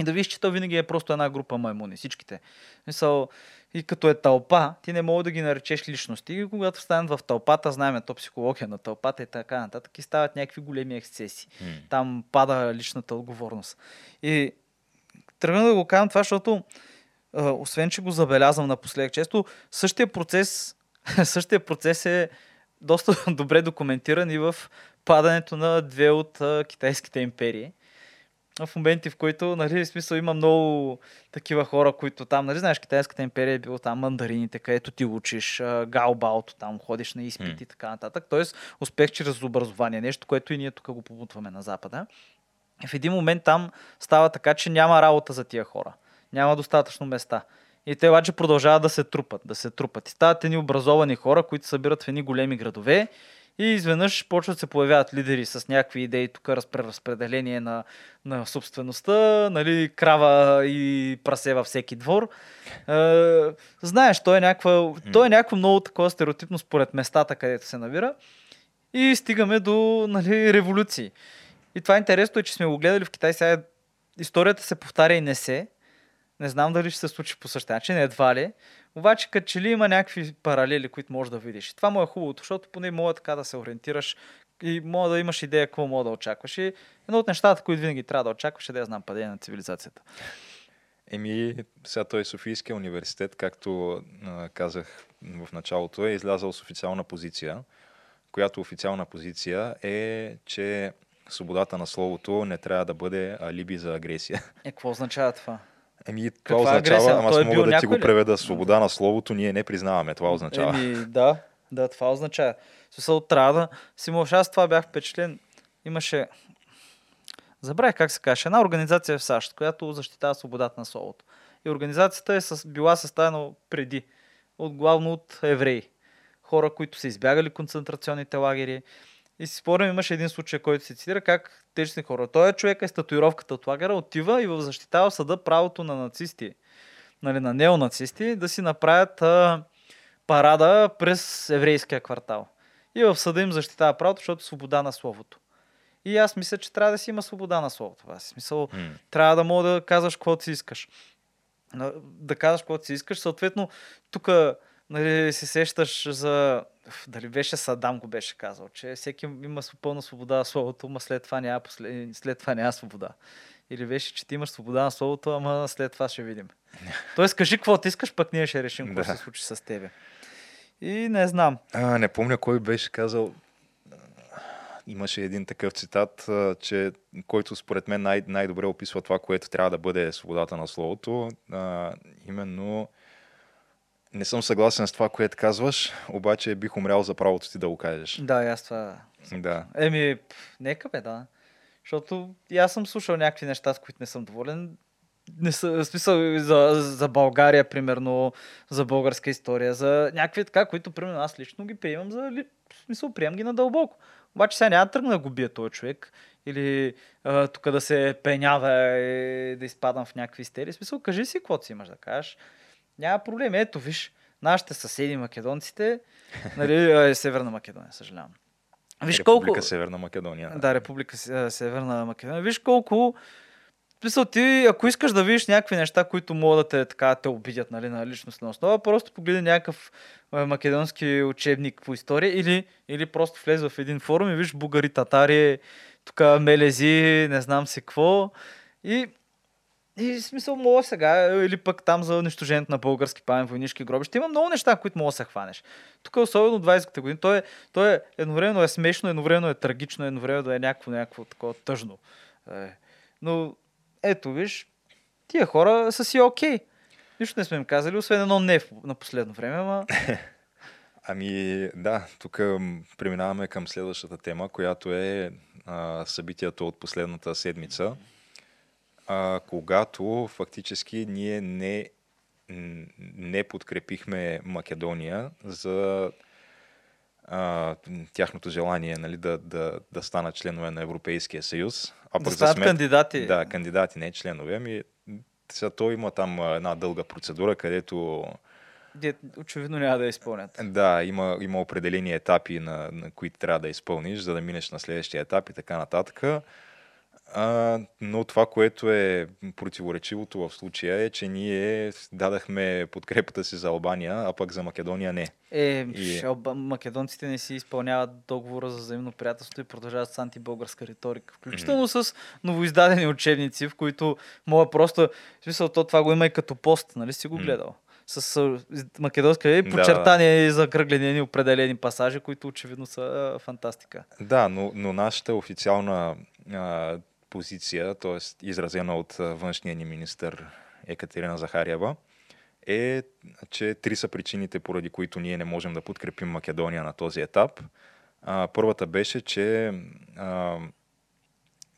И да видиш, че то винаги е просто една група маймуни, всичките. Мисъл, и като е тълпа, ти не мога да ги наречеш личности. И когато станат в тълпата, знаем то психология на тълпата и така нататък, и стават някакви големи ексцеси. Mm. Там пада личната отговорност. И тръгна да го казвам това, защото освен, че го забелязвам напоследък често, същия процес, същия процес е доста добре документиран и в падането на две от китайските империи в моменти, в които, нали, в смисъл има много такива хора, които там, нали, знаеш, Китайската империя е било там мандарините, където ти учиш, а, гаобаото, там ходиш на изпити и така нататък. Тоест, успех чрез образование, нещо, което и ние тук го побутваме на Запада. В един момент там става така, че няма работа за тия хора. Няма достатъчно места. И те обаче продължават да се трупат, да се трупат. И стават едни образовани хора, които събират в едни големи градове и изведнъж почват да се появяват лидери с някакви идеи, тук разпределение на, на собствеността, нали, крава и прасе във всеки двор. Е, знаеш, то е, някаква, то е някакво много такова стереотипно според местата, където се навира. И стигаме до нали, революции. И това е интересно, е, че сме го гледали в Китай. Сега историята се повтаря и не се. Не знам дали ще се случи по същия начин, едва ли. Обаче, като че ли има някакви паралели, които можеш да видиш. Това му е хубавото, защото поне мога така да се ориентираш и мога да имаш идея какво мога да очакваш. И едно от нещата, които винаги трябва да очакваш е да я знам падение на цивилизацията.
Еми, сега той е Софийския университет, както а, казах в началото, е излязъл с официална позиция, която официална позиция е, че свободата на словото не трябва да бъде алиби за агресия.
Е, какво означава това?
Еми, това Каква означава, агресия? ама аз е мога да ти го преведа. Свобода на словото ние не признаваме. Това означава.
Еми, да, да, това означава. Смисъл, трябва да си можеш. Аз това бях впечатлен. Имаше... Забравих как се каже. Една организация в САЩ, която защитава свободата на словото. И организацията е с... била съставена преди. От, главно от евреи. Хора, които са избягали концентрационните лагери, и си спорим, имаше един случай, който се цитира, как тежни хора. Той е човек е статуировката от лагера, отива и в защитава съда правото на нацисти, нали, на неонацисти, да си направят а, парада през еврейския квартал. И в съда им защитава правото, защото е свобода на словото. И аз мисля, че трябва да си има свобода на словото. Това смисъл, mm. трябва да мога да казваш каквото си искаш. Да казваш каквото си искаш. Съответно, тук нали, се сещаш за... Дали беше Садам го беше казал, че всеки има пълна свобода на словото, ама след това няма, послед... след това няма свобода. Или беше, че ти имаш свобода на словото, ама след това ще видим. Тоест, кажи какво ти искаш, пък ние ще решим какво да. се случи с тебе. И не знам.
А, не помня кой беше казал. Имаше един такъв цитат, че, който според мен най- най-добре описва това, което трябва да бъде свободата на словото. А, именно не съм съгласен с това, което казваш, обаче бих умрял за правото ти да го кажеш.
Да, аз това.
Да.
Еми, нека бе, да. Защото и аз съм слушал някакви неща, с които не съм доволен. Не са, в смисъл за, за България, примерно, за българска история, за някакви така, които, примерно, аз лично ги приемам за... В смисъл, приемам ги надълбоко. Обаче сега няма да тръгна да го бия този човек или тук да се пенява и да изпадам в някакви истерии. В смисъл, кажи си каквото си имаш да кажеш. Няма проблем. Ето, виж, нашите съседи македонците, нали, Северна Македония, съжалявам.
Виж Република колко... Северна Македония.
Да, Република Северна Македония. Виж колко Смисъл, ти, ако искаш да видиш някакви неща, които могат да те, така, те обидят нали, на личностна основа, просто погледни някакъв македонски учебник по история или, или просто влез в един форум и виж бугари, татари, тук мелези, не знам си какво. И и смисъл мога сега, или пък там за унищожението на български памен войнишки гробища. Има много неща, които мога да се хванеш. Тук, особено 20-те години, то е, то е едновременно е смешно, едновременно е трагично, едновременно е някакво, някакво такова тъжно. Е. Но ето, виж, тия хора са си окей. Okay. Нищо не сме им казали, освен едно не на последно време, ама...
Ами да, тук преминаваме към следващата тема, която е а, събитието от последната седмица а, когато фактически ние не, не подкрепихме Македония за а, тяхното желание нали, да, да, да станат членове на Европейския съюз.
А да станат смет... кандидати.
Да, кандидати, не членове. Ами, сега то има там една дълга процедура, където
Де, очевидно няма да изпълнят.
Да, има, има определени етапи, на, на които трябва да изпълниш, за да минеш на следващия етап и така нататък. А, но това, което е противоречивото в случая е, че ние дадахме подкрепата си за Албания, а пък за Македония не.
Е, и... македонците не си изпълняват договора за взаимно приятелство и продължават с антибългарска риторика. Включително mm-hmm. с новоиздадени учебници, в които мога просто... В смисъл, то това го има и като пост, нали си го гледал? Mm-hmm с македонска и подчертания да, и закръглени определени пасажи, които очевидно са фантастика.
Да, но, но нашата официална а, позиция, т.е. изразена от външния ни министр Екатерина Захариева, е, че три са причините, поради които ние не можем да подкрепим Македония на този етап. Първата беше, че а,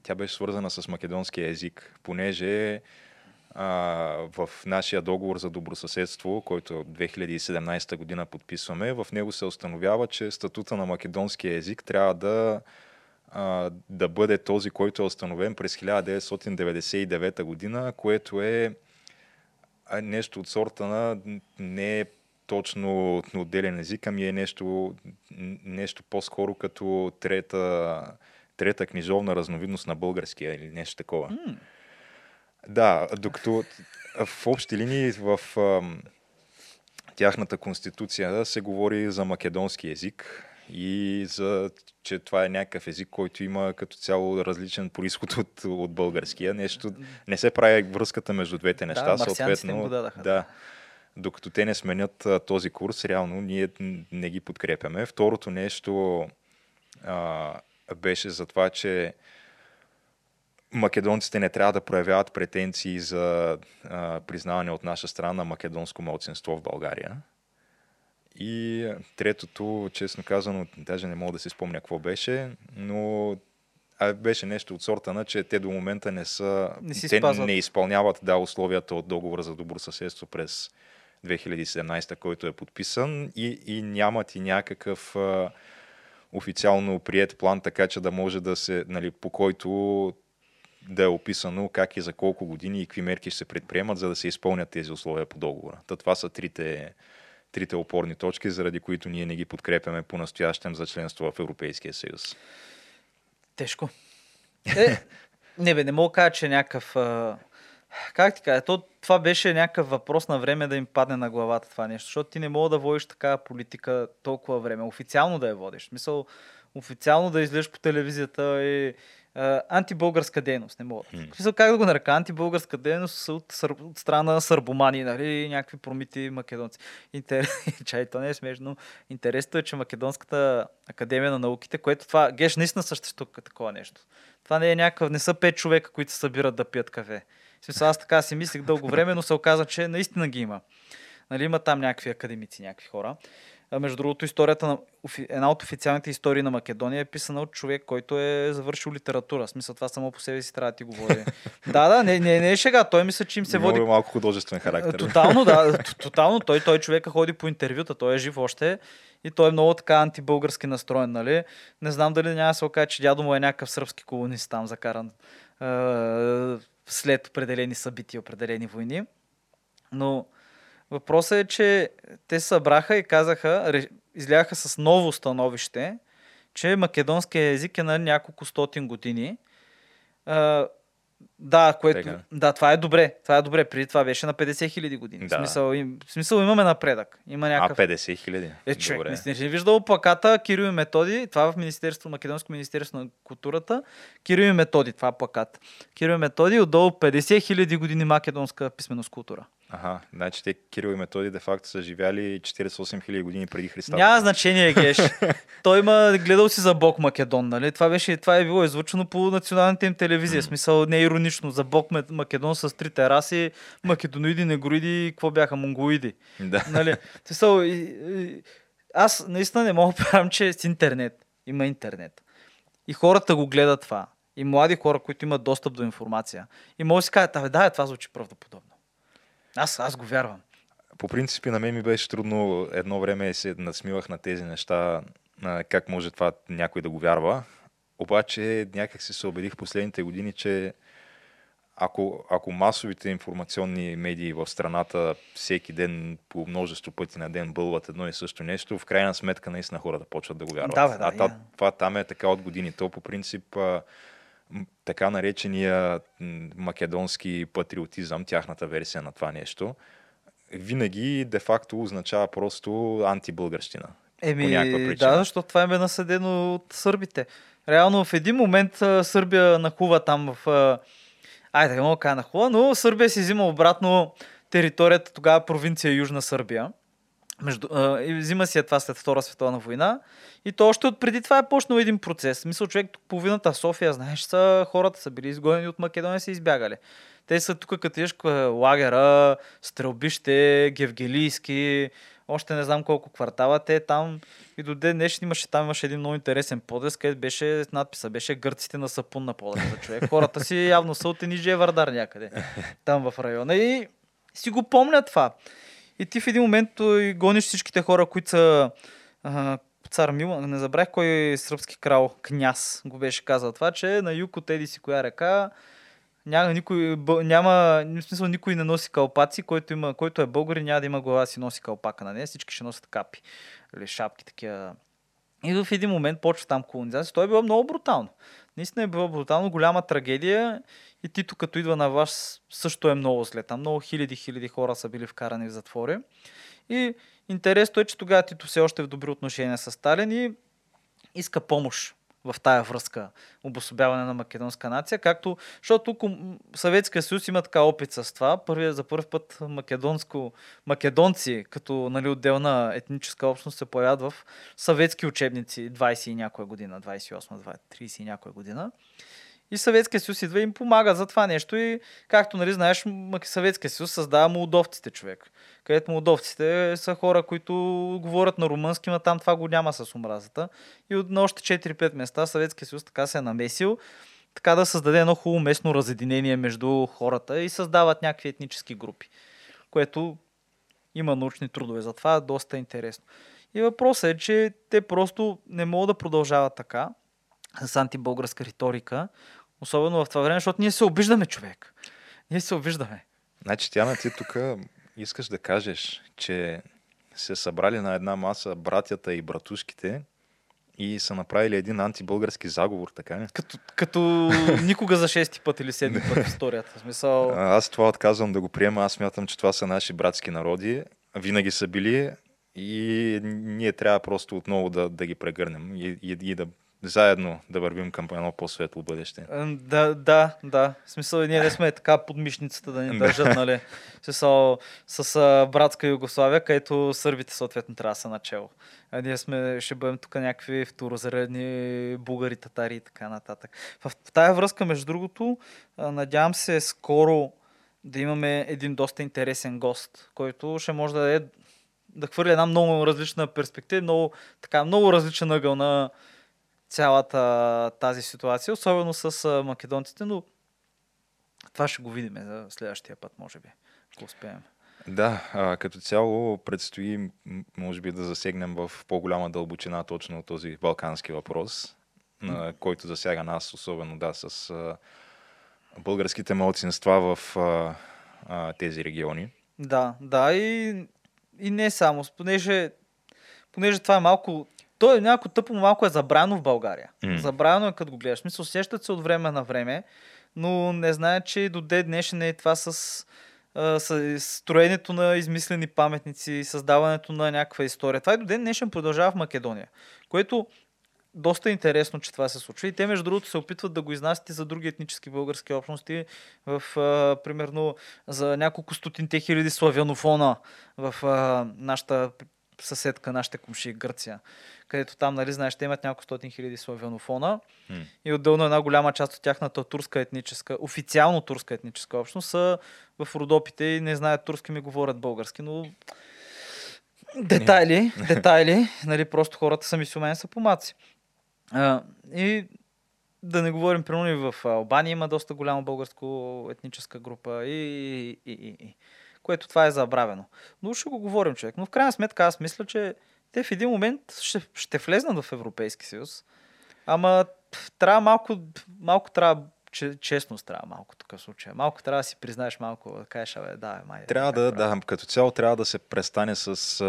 тя беше свързана с македонския език, понеже а, в нашия договор за добросъседство, който 2017 година подписваме, в него се установява, че статута на македонския език трябва да, а, да бъде този, който е установен през 1999 година, което е нещо от сорта на не е точно отделен език, ами е нещо, нещо по-скоро като трета, трета книжовна разновидност на българския или нещо такова. Mm. Да, докато в общи линии в тяхната конституция се говори за македонски език и за, че това е някакъв език, който има като цяло различен происход от, от българския. Нещо, не се прави връзката между двете неща.
Да, съответно,
го дадаха. Да, докато те не сменят а, този курс, реално ние не ги подкрепяме. Второто нещо а, беше за това, че македонците не трябва да проявяват претенции за а, признаване от наша страна на македонско малцинство в България. И третото, честно казано, даже не мога да си спомня какво беше, но а беше нещо от сорта на, че те до момента не са...
Не
те
спазват.
не изпълняват да, условията от договора за добро съседство през 2017, който е подписан и, и нямат и някакъв а, официално прият план, така че да може да се, нали, по който да е описано как и за колко години и какви мерки ще се предприемат, за да се изпълнят тези условия по договора. Та това са трите, трите опорни точки, заради които ние не ги подкрепяме по-настоящем за членство в Европейския съюз.
Тежко. Е, не бе, не мога да кажа, че е някакъв... Как ти кажа, то, това беше някакъв въпрос на време да им падне на главата това нещо, защото ти не мога да водиш такава политика толкова време, официално да я водиш. В смисъл, официално да излезеш по телевизията и а, антибългарска дейност, не мога. В смисъл, как да го нарека? Антибългарска дейност от, сър... от страна на сърбомани, нали, някакви промити македонци. Интер... Чай, то не е смешно. Интересното е, че Македонската академия на науките, което това, геш, наистина съществува такова нещо. Това не е някакъв, не са пет човека, които се събират да пият кафе. Смисъл, аз така си мислех дълго време, но се оказа, че наистина ги има. Нали, има там някакви академици, някакви хора. А, между другото, историята на, една от официалните истории на Македония е писана от човек, който е завършил литература. В смисъл, това само по себе си трябва да ти говори. да, да, не, не, не е шега. Той мисля, че им се
Много
води
е малко художествен характер.
Тотално, да. Тотално. Той, той човека ходи по интервюта, той е жив още и той е много така антибългарски настроен, нали? Не знам дали няма да се окаже, че дядо му е някакъв сръбски колонист там, закаран е, след определени събития, определени войни. Но въпросът е, че те събраха и казаха, изляха с ново становище, че македонския език е на няколко стотин години. А, да, което, да, това е добре. Това е добре. Преди това беше на 50 хиляди години.
Да.
В, смисъл, им, в смисъл имаме напредък. Има
А,
някакъв...
50 хиляди.
Е, човек,
Добре.
не си виждал плаката Кирил и Методи, това в Министерство, Македонско Министерство на културата, Кирил и Методи, това е плакат. Кирил и Методи, отдолу 50 хиляди години македонска писменост култура.
Ага, значи те Кирил и Методи де факто са живяли 48 хиляди години преди Христа.
Няма значение, Геш. Той има, гледал си за Бог Македон, нали? Това, беше, това е било излучено по националната им телевизия. В смисъл не е иронично. За Бог Македон с три тераси, македоноиди, негроиди, какво бяха, монголоиди.
Да.
Нали? Смисъл, и, и, аз наистина не мога да правям, че с интернет. Има интернет. И хората го гледат това. И млади хора, които имат достъп до информация. И може да си кажат, да, това звучи правдоподобно. Аз, аз го вярвам.
По принцип на мен ми беше трудно едно време се насмивах на тези неща, как може това някой да го вярва. Обаче някак се убедих последните години, че ако, ако масовите информационни медии в страната всеки ден по множество пъти на ден бълват едно и също нещо, в крайна сметка наистина хората почват да го вярват.
Да, бе, да,
а
я.
това там е така от години. То по принцип така наречения македонски патриотизъм, тяхната версия на това нещо, винаги де-факто означава просто антибългарщина.
Еми,
по причина.
да, защото това им е наседено от сърбите. Реално в един момент Сърбия нахува там в... Айде, не мога да кажа нахува, но Сърбия си взима обратно територията, тогава провинция Южна Сърбия. Между, а, взима си е това след Втора световна война. И то още от преди това е почнал един процес. Мисля, човек, половината София, знаеш, са, хората са били изгонени от Македония, са избягали. Те са тук, като идеш лагера, стрелбище, гевгелийски, още не знам колко квартала. Те там и до ден днешен имаше, там имаше един много интересен подес, където беше надписа, беше гърците на сапун на подеса, човек. Хората си явно са от Ениджия Вардар някъде, там в района. И си го помня това. И ти в един момент и гониш всичките хора, които са а, цар Мил, не забравих кой сръбски крал, княз, го беше казал това, че на юг от еди си коя река няма, никой, няма, в смисъл, никой не носи калпаци, който, има, който е българин, няма да има глава си носи калпака на нея, всички ще носят капи, или шапки такива. И в един момент почва там колонизация. Той е било много брутално. Наистина е било брутално, голяма трагедия и Тито като идва на вас също е много зле. Там много хиляди, хиляди хора са били вкарани в затвори. И интересното е, че тогава Тито все още е в добри отношения с Сталин и иска помощ в тая връзка обособяване на македонска нация, както, защото Съветския съюз има така опит с това. Първият за първ път македонско, македонци като нали, отделна етническа общност се появят в съветски учебници 20 и някоя година, 28, 30 и някоя година. И Съветския съюз идва и им помага за това нещо. И както нали, знаеш, Съветския съюз създава молдовците човек. Където молдовците са хора, които говорят на румънски, но там това го няма с омразата. И от на още 4-5 места Съветския съюз така се е намесил така да създаде едно хубаво местно разединение между хората и създават някакви етнически групи, което има научни трудове. Затова е доста интересно. И въпросът е, че те просто не могат да продължават така с антибългарска риторика, Особено в това време, защото ние се обиждаме, човек. Ние се обиждаме.
Значи, Тяна, ти тук искаш да кажеш, че се събрали на една маса братята и братушките и са направили един антибългарски заговор, така ли?
Като, като никога за шести път или седми път в историята. Смисъл...
Аз това отказвам да го приема. Аз смятам, че това са наши братски народи. Винаги са били и ние трябва просто отново да, да ги прегърнем и, и, и да заедно да вървим към едно по-светло бъдеще.
Да, да, да. В смисъл, ние не сме така под мишницата да ни държат, нали? Смисъл, с а, братска Югославия, където сърбите съответно трябва да са начало. А ние сме, ще бъдем тук някакви второзаредни бугари, татари и така нататък. В, в тая връзка, между другото, надявам се скоро да имаме един доста интересен гост, който ще може да даде да хвърли една много различна перспектива, много, така, много различен ъгъл на, цялата тази ситуация, особено с македонците, но това ще го видим за следващия път, може би, ако успеем.
Да, а, като цяло предстои, може би, да засегнем в по-голяма дълбочина точно този балкански въпрос, на който засяга нас, особено да, с а, българските малцинства в а, а, тези региони.
Да, да, и, и не само, понеже, понеже това е малко то е някакво тъпо, малко е забрано в България. Mm. Забрано е като го гледаш. Мисля, усещат се от време на време, но не знае, че до ден днешен е това с, с строенето на измислени паметници, създаването на някаква история. Това и до ден днешен продължава в Македония, което доста интересно, че това се случва. И те, между другото, се опитват да го изнасят и за други етнически български общности. В, а, примерно, за няколко стотинте хиляди славянофона в а, нашата съседка, нашите комши Гърция, където там, нали, знаеш, те имат няколко стотин хиляди славянофона mm. и отделно една голяма част от тяхната турска етническа, официално турска етническа общност са в Родопите и не знаят турски, ми говорят български, но детайли, детайли, нали, просто хората са мисюмени, са помаци. А, и да не говорим, примерно и в Албания има доста голяма българско етническа група и, и, и, и което това е забравено. Но ще го говорим, човек. Но в крайна сметка аз мисля, че те в един момент ще, ще влезнат в Европейски съюз. Ама трябва малко, малко трябва че, честност трябва малко такъв случай. Малко трябва да си признаеш малко, да кажеш, абе, да, май.
Трябва да, да, като цяло трябва да се престане с,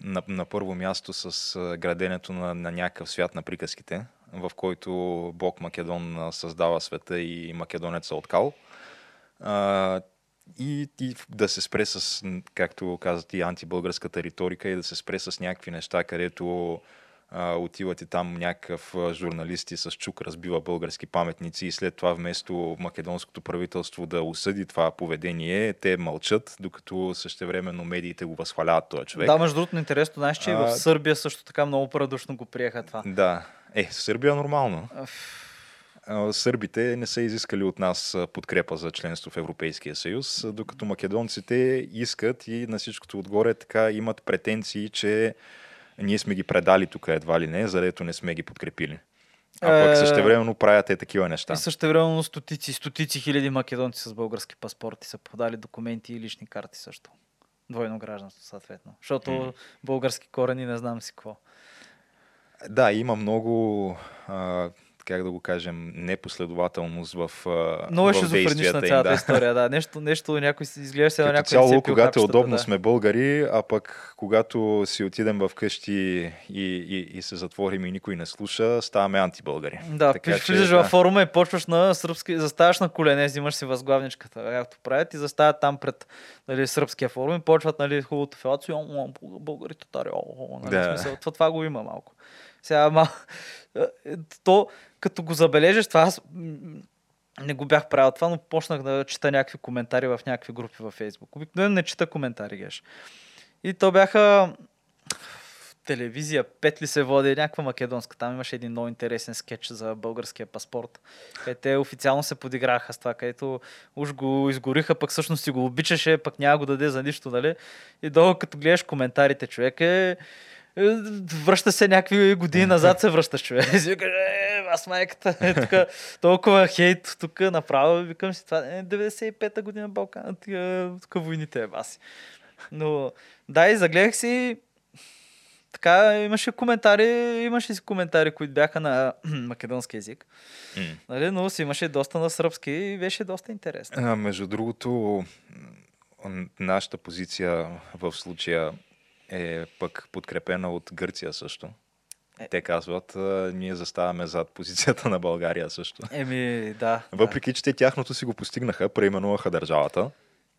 на, на първо място с граденето на, на някакъв свят на приказките, в който Бог Македон създава света и македонец е откал и, и да се спре с, както казват и антибългарската риторика и да се спре с някакви неща, където а, отивате там някакъв а, журналист и с чук разбива български паметници и след това вместо македонското правителство да осъди това поведение, те мълчат, докато същевременно медиите го възхваляват този човек.
Да, между другото, интересно, знаеш, че и в
А,
Сърбия също така много парадушно го приеха това.
Да. Е, Сърбия нормално.
Аф,
А, Сърбите не са изискали от нас подкрепа за членство в Европейския съюз, докато македонците искат и на всичкото отгоре така имат претенции, че ние сме ги предали тук едва ли не, задето не сме ги подкрепили. А пък
Е,
същевременно правят е такива неща.
И също времено стотици, стотици хиляди македонци с български паспорти са подали документи и лични карти също. Двойно гражданство, съответно. Защото български корени не знам си какво.
Да, има много, а, как да го кажем, непоследователност в,
Много е шизофренична цялата
да.
история, да. Нещо, нещо някой си изглежда се на някой
цяло,
е
когато е удобно,
да.
сме българи, а пък когато си отидем в къщи и, и, и се затворим и никой не слуша, ставаме антибългари.
Да,
Така
пиш,
че,
влизаш
да.
във форума и почваш на сръбски, заставаш на колене, взимаш си възглавничката, както правят и застават там пред нали, сръбския форум и почват нали, хубавото фелаци, «О, о, българи татари, о, о, нали,
Да.
смисъл, това, това го има малко. Сега, ма, то, като го забележиш, това аз не го бях правил това, но почнах да чета някакви коментари в някакви групи във Фейсбук. Обикновено не чета коментари, геш. И то бяха телевизия, пет ли се води, някаква македонска. Там имаше един много интересен скетч за българския паспорт. Където те официално се подиграха с това, където уж го изгориха, пък всъщност си го обичаше, пък няма го даде за нищо, нали? И долу като гледаш коментарите, човек е... Връща се някакви години назад, се връщаш човек. И си викаш, е, аз майката, е, тук, толкова хейт, тук направо, викам си, това е 95-та година Балкан, тук войните е баси. Но да, и загледах си, така имаше коментари, имаше си коментари, които бяха на македонски язик,
М.
нали? но си имаше доста на сръбски и беше доста интересно.
А, между другото, нашата позиция в случая е пък подкрепена от Гърция също.
Е.
Те казват, а, ние заставаме зад позицията на България също.
Еми, да.
Въпреки, че те тяхното си го постигнаха, преименуваха държавата.
Да.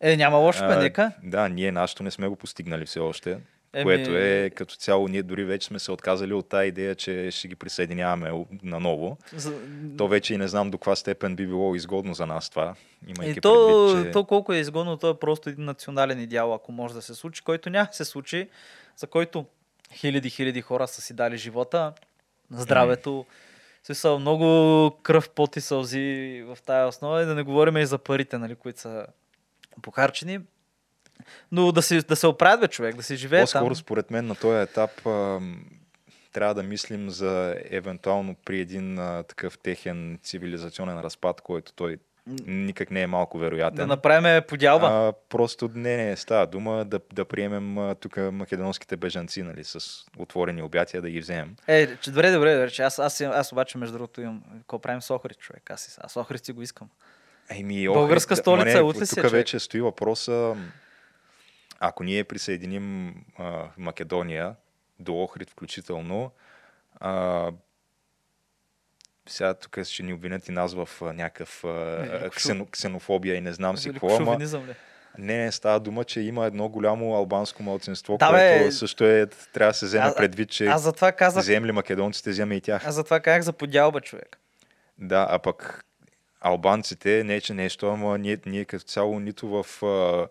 Е, няма лошо,
А,
нека.
Да, ние нашето не сме го постигнали все още.
Еми-
Което е като цяло, ние дори вече сме се отказали от тази идея, че ще ги присъединяваме наново.
За...
То вече и не знам до каква степен би било изгодно за нас това. Имайки
И то,
предвид, че...
то колко е изгодно, то е просто един национален идеал, ако може да се случи, който няма да се случи, за който хиляди, хиляди хора са си дали живота, здравето. Смисъл, много кръв, пот и сълзи в тая основа и да не говорим и за парите, нали, които са похарчени. Но да, си, да се оправят, бе, човек, да си живее
По-скоро,
там.
според мен, на този етап ам, трябва да мислим за евентуално при един а, такъв техен цивилизационен разпад, който той никак не е малко вероятен.
Да направим подялба.
А, просто не, не, става дума да, да приемем тук македонските бежанци, нали, с отворени обятия, да ги вземем.
Е, че, добре, добре, добре, че аз, аз, аз, обаче, между другото, имам. Какво правим с Охрид, човек? Аз, аз Охрид си го искам.
Еми,
Българска
да,
столица, ли си,
Тук вече стои въпроса, ако ние присъединим а, Македония до Охрид включително, а, сега тук ще ни обвинят и нас в а, някакъв а, ксено, ксенофобия и не знам си
Велико
какво, ама не, не става дума, че има едно голямо албанско младсинство,
Да,
което
бе.
също е, трябва да се вземе
Аз-
предвид, че
Аз затова казах,
вземем ли македонците, вземе и тях.
аз затова казах за подялба, човек.
Да, а пък албанците, не че нещо, ама ние, ние като цяло нито в а,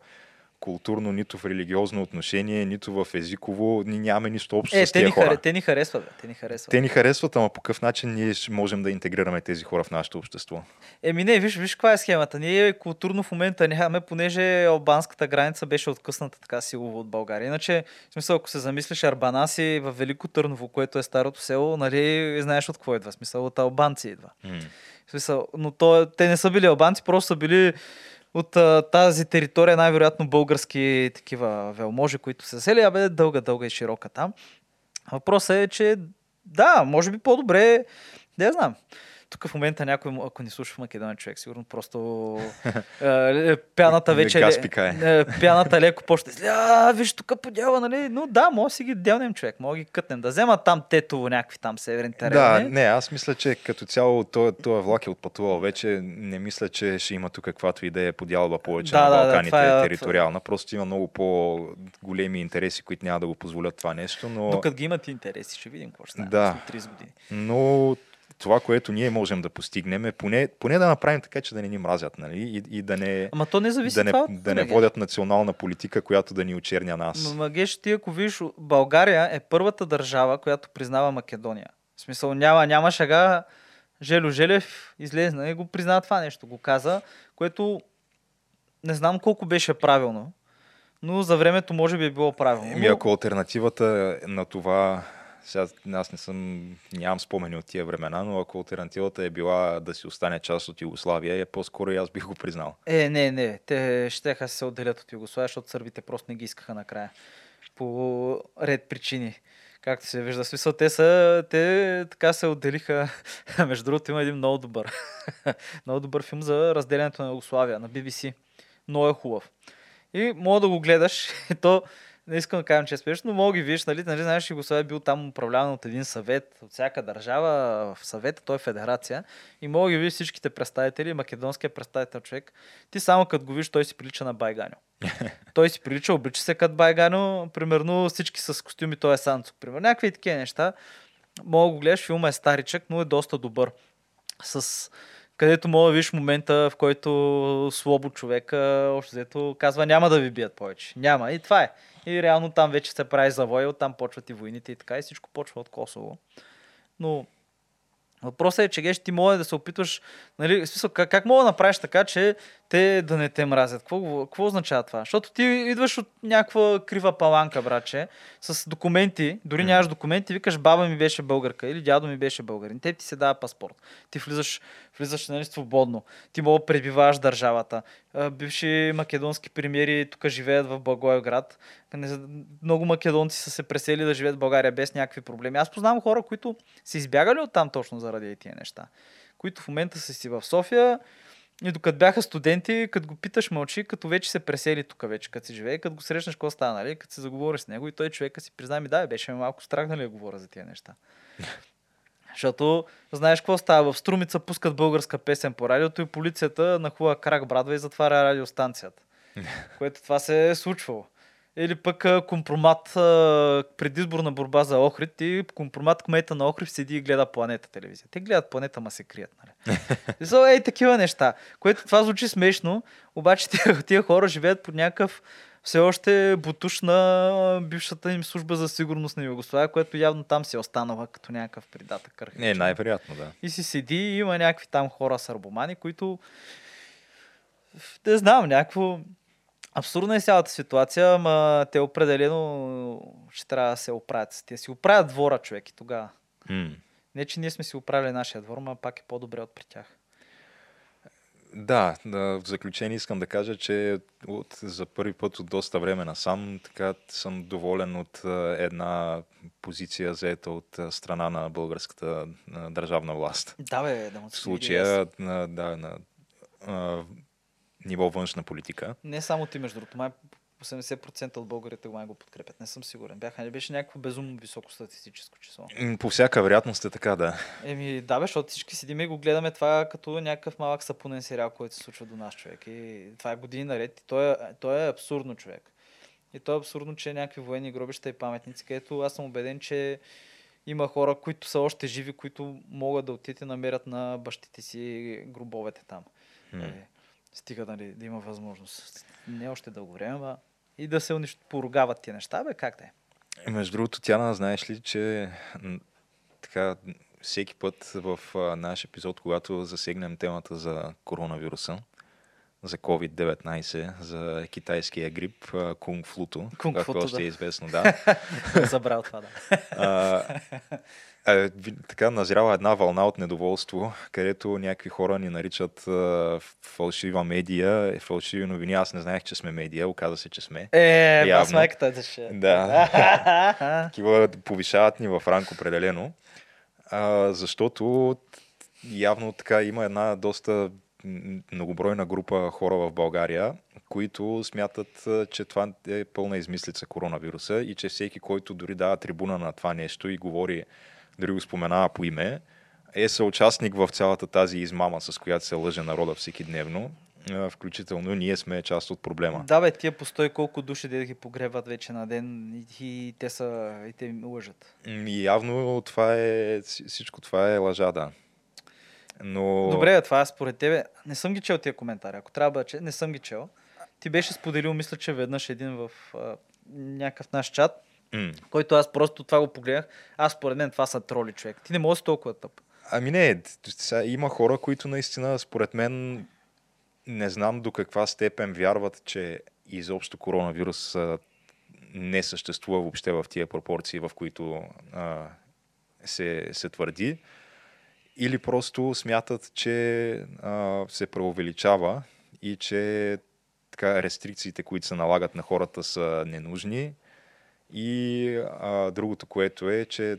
културно, нито в религиозно отношение, нито в езиково, ние нямаме нищо общо
Е,
с
те
тези
ни,
хора.
те ни харесват, бе. Те ни харесват.
Те ни харесват, ама по какъв начин ние можем да интегрираме тези хора в нашето общество?
Еми не, виж, виж каква е схемата. Ние културно в момента нямаме, понеже албанската граница беше откъсната така силово от България. Иначе, в смисъл, ако се замислиш, Арбанаси в Велико Търново, което е старото село, нали, знаеш от какво идва. Смисъл, от албанци идва. В смисъл, но то, те не са били албанци, просто са били от а, тази територия, най-вероятно български такива велможи, които са сели, абе дълга, дълга и широка там. Въпросът е, че да, може би по-добре, не знам. Тук в момента някой, ако ни слуша в Македония човек, сигурно просто е, пяната вече...
Газ
е, пяната леко почне. А, виж тук подява, нали? Но да, може да си ги делнем човек, може да ги кътнем. Да вземат там тето някакви там северни
Да,
терени.
не, аз мисля, че като цяло този, влак е отпътувал вече. Не мисля, че ще има тук каквато идея подялба повече
Да,
на
да, да,
Балканите
това е-
териториална. Просто има много по-големи интереси, които няма да го позволят това нещо. Но,
Докато ги имат интереси, ще видим какво ще стане
Да.
след 30 години.
но това, което ние можем да постигнем е поне, поне да направим така, че да не ни мразят, нали? И, и да не,
Ама то не зависи
да не,
това
да не водят национална политика, която да ни очерня нас.
М- Магеш, ти ако видиш, България е първата държава, която признава Македония. В смисъл няма, няма шага. Желю Желев излезна и го призна това нещо. Го каза, което не знам колко беше правилно, но за времето може би е било правилно.
Еми,
Но-
ако альтернативата на това, сега аз не съм, нямам спомени от тия времена, но ако альтернативата е била да си остане част от Югославия, е по-скоро и аз бих го признал.
Е, не, не. Те щеха се отделят от Югославия, защото сърбите просто не ги искаха накрая. По ред причини. Както се вижда. Смисъл, те са, те така се отделиха. Между другото, има един много добър. много добър филм за разделянето на Югославия на BBC. Много е хубав. И мога да го гледаш. То, не искам да кажа, че е смешно, но мога ги видиш, нали, нали, знаеш, Югославия е бил там управляван от един съвет, от всяка държава в съвета, той е федерация. И мога ги видиш всичките представители, македонския представител човек. Ти само като го видиш, той си прилича на Байганю. той си прилича, облича се като Байганю, примерно всички с костюми, той е Санцо. Примерно, някакви такива неща. Мога да го гледаш, филма е старичък, но е доста добър. С където мога да видиш момента, в който слабо човека, общо взето, казва няма да ви бият повече. Няма. И това е. И реално там вече се прави завой, оттам почват и войните и така, и всичко почва от Косово. Но въпросът е, че геш, ти може да се опитваш, нали, в смисъл, как, как мога да направиш така, че те да не те мразят? Какво, какво означава това? Защото ти идваш от някаква крива паланка, братче, с документи, дори нямаш документи, викаш баба ми беше българка или дядо ми беше българин. Те ти се дава паспорт. Ти влизаш, влизаш нали, свободно. Ти мога да пребиваваш държавата. Бивши македонски премиери тук живеят в Благоевград. Много македонци са се пресели да живеят в България без някакви проблеми. Аз познавам хора, които са избягали от там точно заради тия неща. Които в момента са си в София, и докато бяха студенти, като го питаш мълчи, като вече се пресели тук вече, като си живее, като го срещнеш, какво стана, нали? Като се заговориш с него и той човека си призна ми, да, бе, беше малко страх, нали, да говоря за тия неща. Защото знаеш какво става? В Струмица пускат българска песен по радиото и полицията нахува крак брадва и затваря радиостанцията. Което това се е случвало. Или пък компромат предизборна борба за Охрид и компромат кмета на Охрид седи и гледа планета телевизия. Те гледат планета, ма се крият. Нали? So, ей, такива неща. Което това звучи смешно, обаче тия, тия хора живеят под някакъв все още бутуш на бившата им служба за сигурност на Югославия, което явно там си е останала като някакъв придатък.
Не,
архаичен.
най-вероятно, да.
И си седи и има някакви там хора сърбомани, които не знам, някакво абсурдна е цялата ситуация, ама те определено ще трябва да се оправят. Те си оправят двора, човек, и тогава.
М.
Не, че ние сме си оправили нашия двор, но пак е по-добре от при тях.
Да, да, в заключение искам да кажа, че от, за първи път от доста време насам така съм доволен от една позиция заета от страна на българската държавна власт.
Да, бе, да му
В случая на, да, на а, ниво външна политика.
Не само ти, между другото, май 80% от българите май го подкрепят. Не съм сигурен. Бяха, не беше някакво безумно високо статистическо число.
По всяка вероятност е така, да.
Еми, да, бе, защото всички седим и го гледаме това като някакъв малък сапунен сериал, който се случва до нас, човек. И това е години наред. И то е, то е абсурдно, човек. И то е абсурдно, че някакви военни гробища и паметници, където аз съм убеден, че има хора, които са още живи, които могат да отидат и намерят на бащите си гробовете там. Е, стига нали, да има възможност. Не още дълго време, а и да се унищ... поругават тия неща, бе, как да е?
Е, Между другото, Тяна, знаеш ли, че така, всеки път в а, наш епизод, когато засегнем темата за коронавируса, за COVID-19, за китайския грип, кунг-флуто,
Кунг-футо,
както още
да.
е известно, да.
Забрал това, да.
а, а, така назрява една вълна от недоволство, където някакви хора ни наричат а, фалшива медия, е, фалшиви новини. Аз не знаех, че сме медия, оказа се, че сме.
Е,
Явно.
майката да ще.
Да. Такива повишават ни в ранг определено. А, защото явно така има една доста многобройна група хора в България, които смятат, че това е пълна измислица коронавируса и че всеки, който дори дава трибуна на това нещо и говори, дори го споменава по име, е съучастник в цялата тази измама, с която се лъже народа всеки дневно. Включително ние сме част от проблема.
Да, бе, тия постой колко души да ги погребат вече на ден и, и те са, и те лъжат.
И явно това е, вс- всичко това е лъжа, да. Но...
Добре, това според тебе. Не съм ги чел тия коментари. Ако трябва че, не съм ги чел. Ти беше споделил, мисля, че веднъж един в а, някакъв наш чат,
М.
който аз просто това го погледнах. Аз според мен това са троли човек. Ти не можеш толкова тъп.
Ами не, сега има хора, които наистина, според мен, не знам до каква степен вярват, че изобщо коронавирус а, не съществува въобще в тия пропорции, в които а, се, се твърди. Или просто смятат, че а, се преувеличава и че така, рестрикциите, които се налагат на хората, са ненужни. И а, другото, което е, че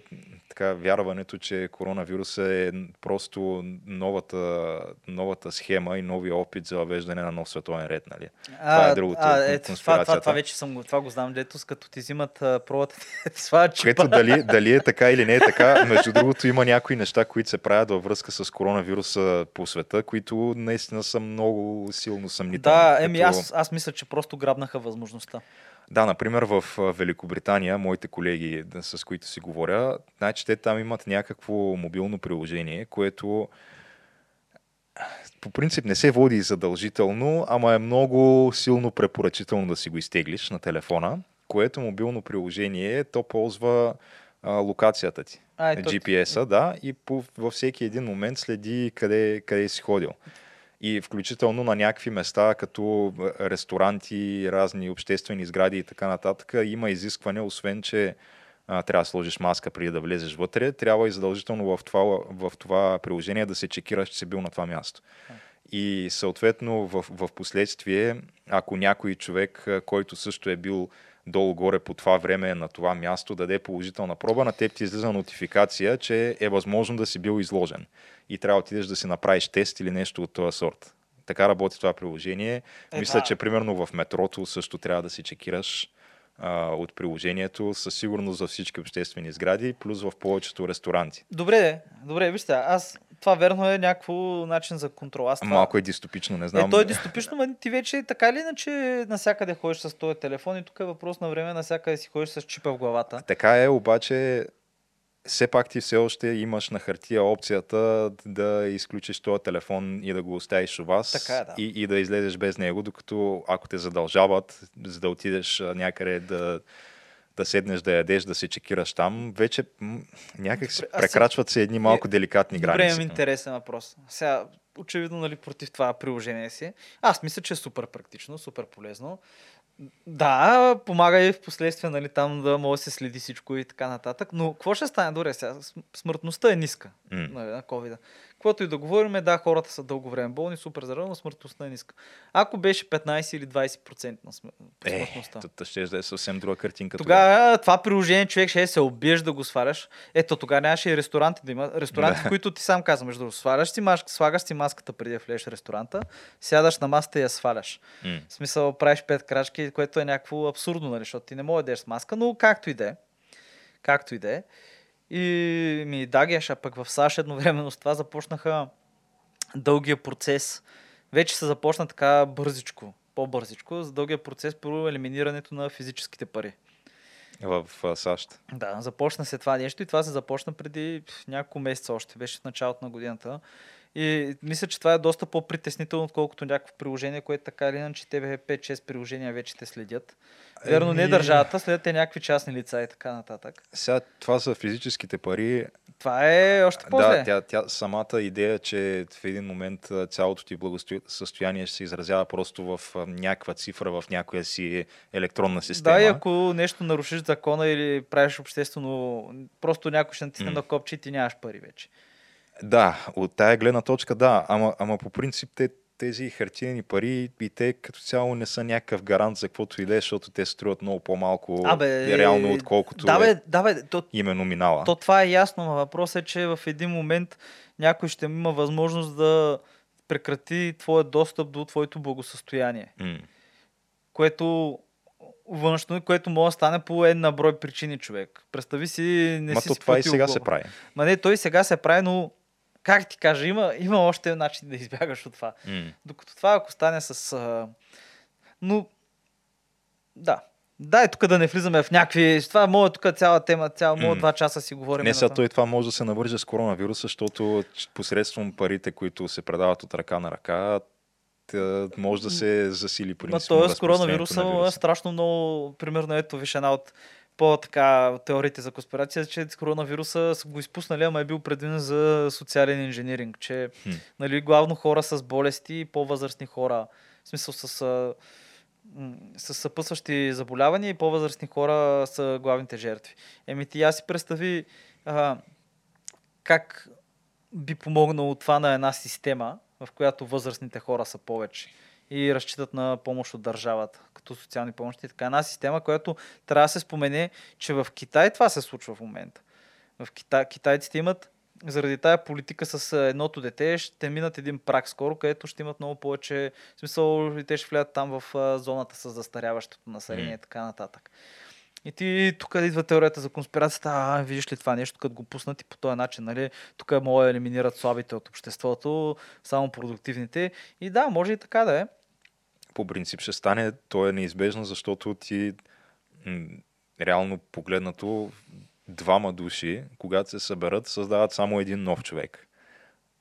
така, вярването, че коронавируса е просто новата, новата схема и новия опит за въвеждане на нов световен ред. Нали? Това е другото,
А, ето, това, това, това, вече съм го, това го знам, дето като ти взимат а, пробата, ти слагат чипа.
Което дали, дали е така или не е така, между другото има някои неща, които се правят във връзка с коронавируса по света, които наистина са много силно съмнителни.
Да, еми
като-
аз, аз мисля, че просто грабнаха възможността.
Да, например в Великобритания, моите колеги, с които си говоря, значи те там имат някакво мобилно приложение, което по принцип не се води задължително, ама е много силно препоръчително да си го изтеглиш на телефона, което мобилно приложение, то ползва а, локацията ти.
А, ето,
GPS-а, да, и по, във всеки един момент следи къде, къде си ходил. И включително на някакви места, като а, ресторанти, разни обществени сгради и така нататък, има изискване, освен че а, трябва да сложиш маска преди да влезеш вътре, трябва и задължително в това, в това приложение да се чекираш, че си бил на това място. И съответно в, в последствие, ако някой човек, а, който също е бил долу-горе по това време на това място, даде положителна проба, на теб ти излиза нотификация, че е възможно да си бил изложен. И трябва да отидеш да си направиш тест или нещо от този сорт. Така работи това приложение.
Е,
Мисля,
да.
че примерно в метрото също трябва да си чекираш а, от приложението, със сигурност за всички обществени сгради, плюс в повечето ресторанти.
Добре, добре, вижте, аз това верно е някакво начин за контрол. Аз това...
Малко е дистопично, не знам.
Е, то е дистопично, но ти вече така или иначе насякъде ходиш с този телефон и тук е въпрос на време насякъде си ходиш с чипа в главата.
Така е, обаче все пак ти все още имаш на хартия опцията да изключиш този телефон и да го оставиш у вас
Така е, да.
и, и да излезеш без него, докато ако те задължават, за да отидеш някъде да, да седнеш да ядеш, да се чекираш там, вече някак се
Добре,
прекрачват се едни малко
Е,
деликатни
Добре,
граници.
имам интересен въпрос. Сега, очевидно, нали, против това приложение си. Аз мисля, че е супер практично, супер полезно. Да, помага и в последствие, нали, там да може да се следи всичко и така нататък. Но какво ще стане? Добре, сега смъртността е ниска
М.
нали, на COVID. Каквото и да говорим, да, хората са дълго време болни, супер здрави, но смъртността е ниска. Ако беше 15 или 20% на смър...
Е,
смъртността.
то ще да е съвсем друга картинка.
Тогава това приложение човек ще се обиеш да го сваляш. Ето тогава нямаше и ресторанти да има. Ресторанти,
Да.
които ти сам казваш, между другото, сваляш си, маска, слагаш си маската преди да влезеш в ресторанта, сядаш на масата и я сваляш.
М.
В смисъл правиш пет крачки, което е някакво абсурдно, нали, защото ти не можеш да ядеш с маска, но както и да е. Както и да е. И ми дагяш, а пък в САЩ едновременно с това започнаха дългия процес. Вече се започна така бързичко, по-бързичко, за дългия процес по елиминирането на физическите пари.
В САЩ.
Да, започна се това нещо и това се започна преди няколко месеца още, беше в началото на годината. И мисля, че това е доста по-притеснително, отколкото някакво приложение, което така или иначе тебе 5-6 приложения вече те следят. Верно, не
Еми-
държавата, следят те някакви частни лица и така нататък.
Сега това са физическите пари.
Това е още по-зле.
Да, тя, тя самата идея, че в един момент цялото ти благосъстояние ще се изразява просто в някаква цифра, в някоя си електронна система.
Да, и ако нещо нарушиш закона или правиш обществено, просто някой ще натисне
М.
на копче и ти нямаш пари вече.
Да, от тая гледна точка да, ама, ама по принцип те тези хартиени пари и те като цяло не са някакъв гарант за каквото и да е, защото те струват много по-малко
Абе,
реално, отколкото
да, бе,
е
да, бе, то,
именно минала.
то това е ясно, но въпросът е, че в един момент някой ще има възможност да прекрати твоя достъп до твоето благосъстояние.
М.
Което външно, което може да стане по една брой причини, човек. Представи си, не
Ма
си
то това и сега се прави.
Ма не, той сега се прави, но как ти кажа, има, има още начин да избягаш от това.
М.
Докато това, ако стане с... А... Но, да. Дай тук да не влизаме в някакви... Това е моя тук цяла тема, цяла моя
М.
два часа си говорим.
Не, сега той това може да се навърже с коронавируса, защото посредством парите, които се предават от ръка на ръка, може да се засили принципно разпространението
коронавируса
на
е
вируса.
страшно много, примерно ето виж една от по-така теориите за конспирация, че коронавируса са го изпуснали, ама е бил предвиден за социален инженеринг, че
Хм.
нали, главно хора с болести и по-възрастни хора, в смисъл с, с съпъсващи заболявания и по-възрастни хора са главните жертви. Еми ти я си представи а, как би помогнало това на една система, в която възрастните хора са повече и разчитат на помощ от държавата, като социални помощи. Така една система, която трябва да се спомене, че в Китай това се случва в момента. В Китай, китайците имат заради тая политика с едното дете ще минат един прак скоро, където ще имат много повече, в смисъл и те ще влядат там в зоната с застаряващото население и така нататък. И ти тук идва теорията за конспирацията, а, видиш ли това нещо, като го пуснат и по този начин, нали? Тук могат да елиминират слабите от обществото, само продуктивните. И да, може и така да е.
По принцип ще стане, то е неизбежно, защото ти реално погледнато двама души, когато се съберат, създават само един нов човек.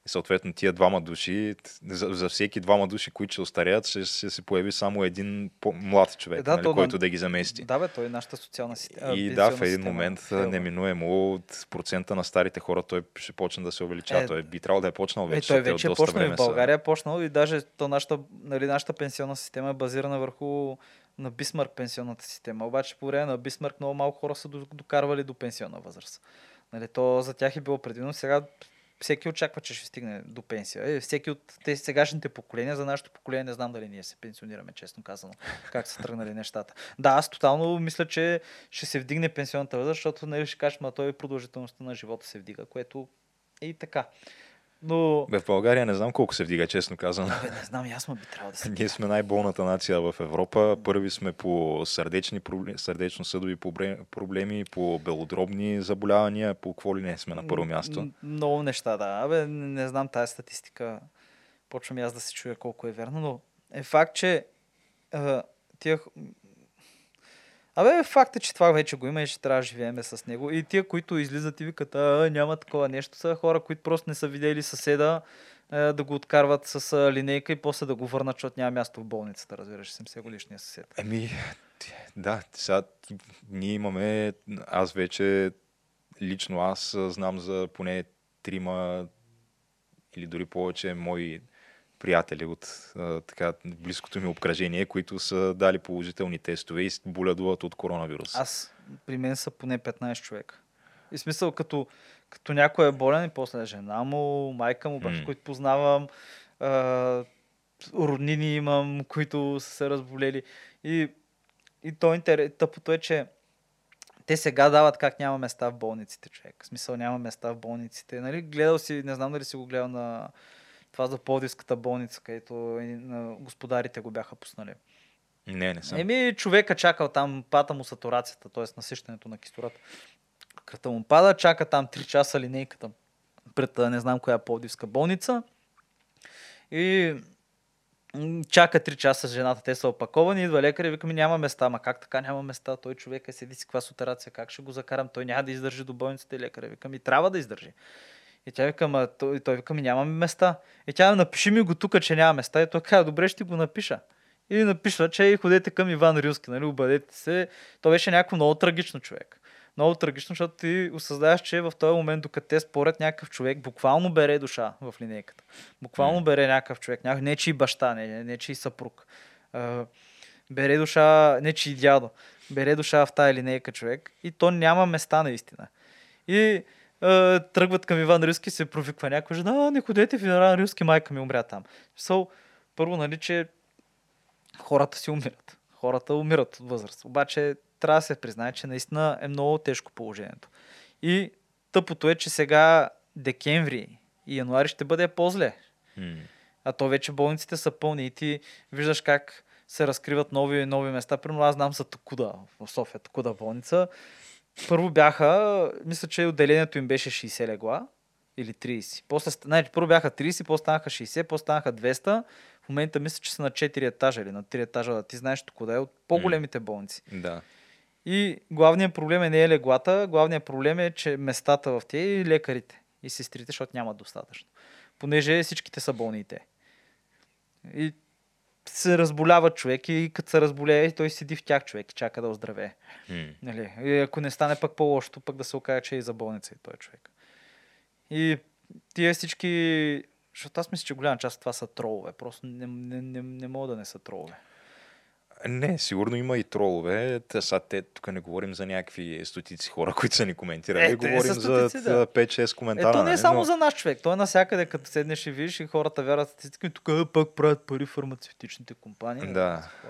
И съответно тия двама души, за, за всеки двама души, които ще остареят, ще, ще се появи само един по-млад човек,
Е, да,
нали,
то
който да ги замести.
Да, бе, той е нашата социална система.
И да, в един момент а, неминуемо от процента на старите хора той ще почне да се увеличава.
Е,
той би трябвало да е почнал
Е,
вече.
той
те от
вече е почнал и в България е почнал и даже то нашата, нали, нашата пенсионна система е базирана върху на Бисмарк пенсионната система. Обаче по време на Бисмарк много малко хора са до- докарвали до пенсионна възраст. Нали, то за тях е било предвидено. Сега всеки очаква, че ще стигне до пенсия. Е, всеки от тези сегашните поколения, за нашето поколение не знам дали ние се пенсионираме, честно казано, как са тръгнали нещата. Да, аз тотално мисля, че ще се вдигне пенсионната възраст, защото нали, ще кажеш, ма той продължителността на живота се вдига, което е и така. Но
Бе, в България не знам колко се вдига, честно казано.
Бе, не знам, ма би трябвало да се
Ние сме най-болната нация в Европа. Първи сме по сърдечни проблеми, сърдечно-съдови пробле- проблеми, по белодробни заболявания, по какво ли не сме на първо място.
Много неща, да. Абе, не, знам тази статистика. Почвам и аз да се чуя колко е вярно, но е факт, че а, тия... Абе, факт е, че това вече го има и ще трябва да живееме с него. И тия, които излизат и викат, а, няма такова нещо, са хора, които просто не са видели съседа а, да го откарват с линейка и после да го върнат, защото няма място в болницата, разбираш, 70 годишния съсед.
Еми, да, сега ние имаме, аз вече, лично аз знам за поне трима или дори повече мои приятели от а, така близкото ми обкръжение, които са дали положителни тестове и боледуват от коронавирус.
Аз, при мен са поне 15 човека. И смисъл, като, като някой е болен и после жена му, майка му, баща,
М.
които познавам, а, роднини имам, които са се разболели. И, и то интерес, тъпото е, че те сега дават как няма места в болниците, човек. В смисъл няма места в болниците. Нали? Гледал си, не знам дали си го гледал на това за Пловдивската болница, където господарите го бяха пуснали.
Не, не съм.
Еми, човека чакал там, пата му сатурацията, т.е. насищането на кислород. Кръвта му пада, чака там 3 часа линейката пред не знам коя Пловдивска болница. И чака 3 часа жената, те са опаковани, идва лекар и вика ми няма места. Ма как така няма места? Той човек е седи си каква с операция, как ще го закарам? Той няма да издържи до болницата и лекаря. Вика ми трябва да издържи. И тя вика, ма, той, той вика ми нямаме места. И тя напиши ми го тук, че няма места. И той каза, добре, ще го напиша. И напиша, че ходете към Иван Рилски, нали, обадете се. То беше някакво много трагично човек. Много трагично, защото ти осъзнаваш, че в този момент, докато те спорят някакъв човек, буквално бере душа в линейката. Буквално бере някакъв човек, някакъв, не чий баща, не, не чий съпруг. А, бере душа, не чий дядо. Бере душа в тая линейка човек и то няма места наистина. И а, тръгват към Иван Рилски, се провиква някой жена, не ходете в Иван Рилски, майка ми умря там. So, първо, нали, че хората си умират. Хората умират от възраст. Обаче трябва да се признае, че наистина е много тежко положението. И тъпото е, че сега декември и януари ще бъде по-зле.
М.
А то вече болниците са пълни и ти виждаш как се разкриват нови нови места. Примерно аз знам за Токуда в София, Токуда болница. Първо бяха, мисля, че отделението им беше 60 легла или 30. После, значи, първо бяха 30, после станаха 60, после станаха 200. В момента мисля, че са на 4 етажа или на 3 етажа. Ти знаеш Токуда е от по-големите болници.
Да.
И главният проблем е не е леглата, главният проблем е, че местата в тях и лекарите и сестрите, защото нямат достатъчно. Понеже всичките са болни и те. И се разболява човек и като се разболее, той седи в тях човек и чака да оздравее.
М.
Нали? И ако не стане пък по-лошото, пък да се окаже, че е и за болница и той човек. И тия всички... Защото аз мисля, че голяма част от това са тролове. Просто не, не, не, не могат да не са тролове.
Не, сигурно има и тролове. Та, сега те, тук не говорим за някакви стотици хора, които са ни коментирали.
Е,
говорим за
да.
5-6
Е,
коментара.
то не е
нали?
само
Но-
за наш човек. То е навсякъде, като седнеш и видиш и хората вярват статистика и тук е, пък правят пари фармацевтичните компании.
Да.
Какво?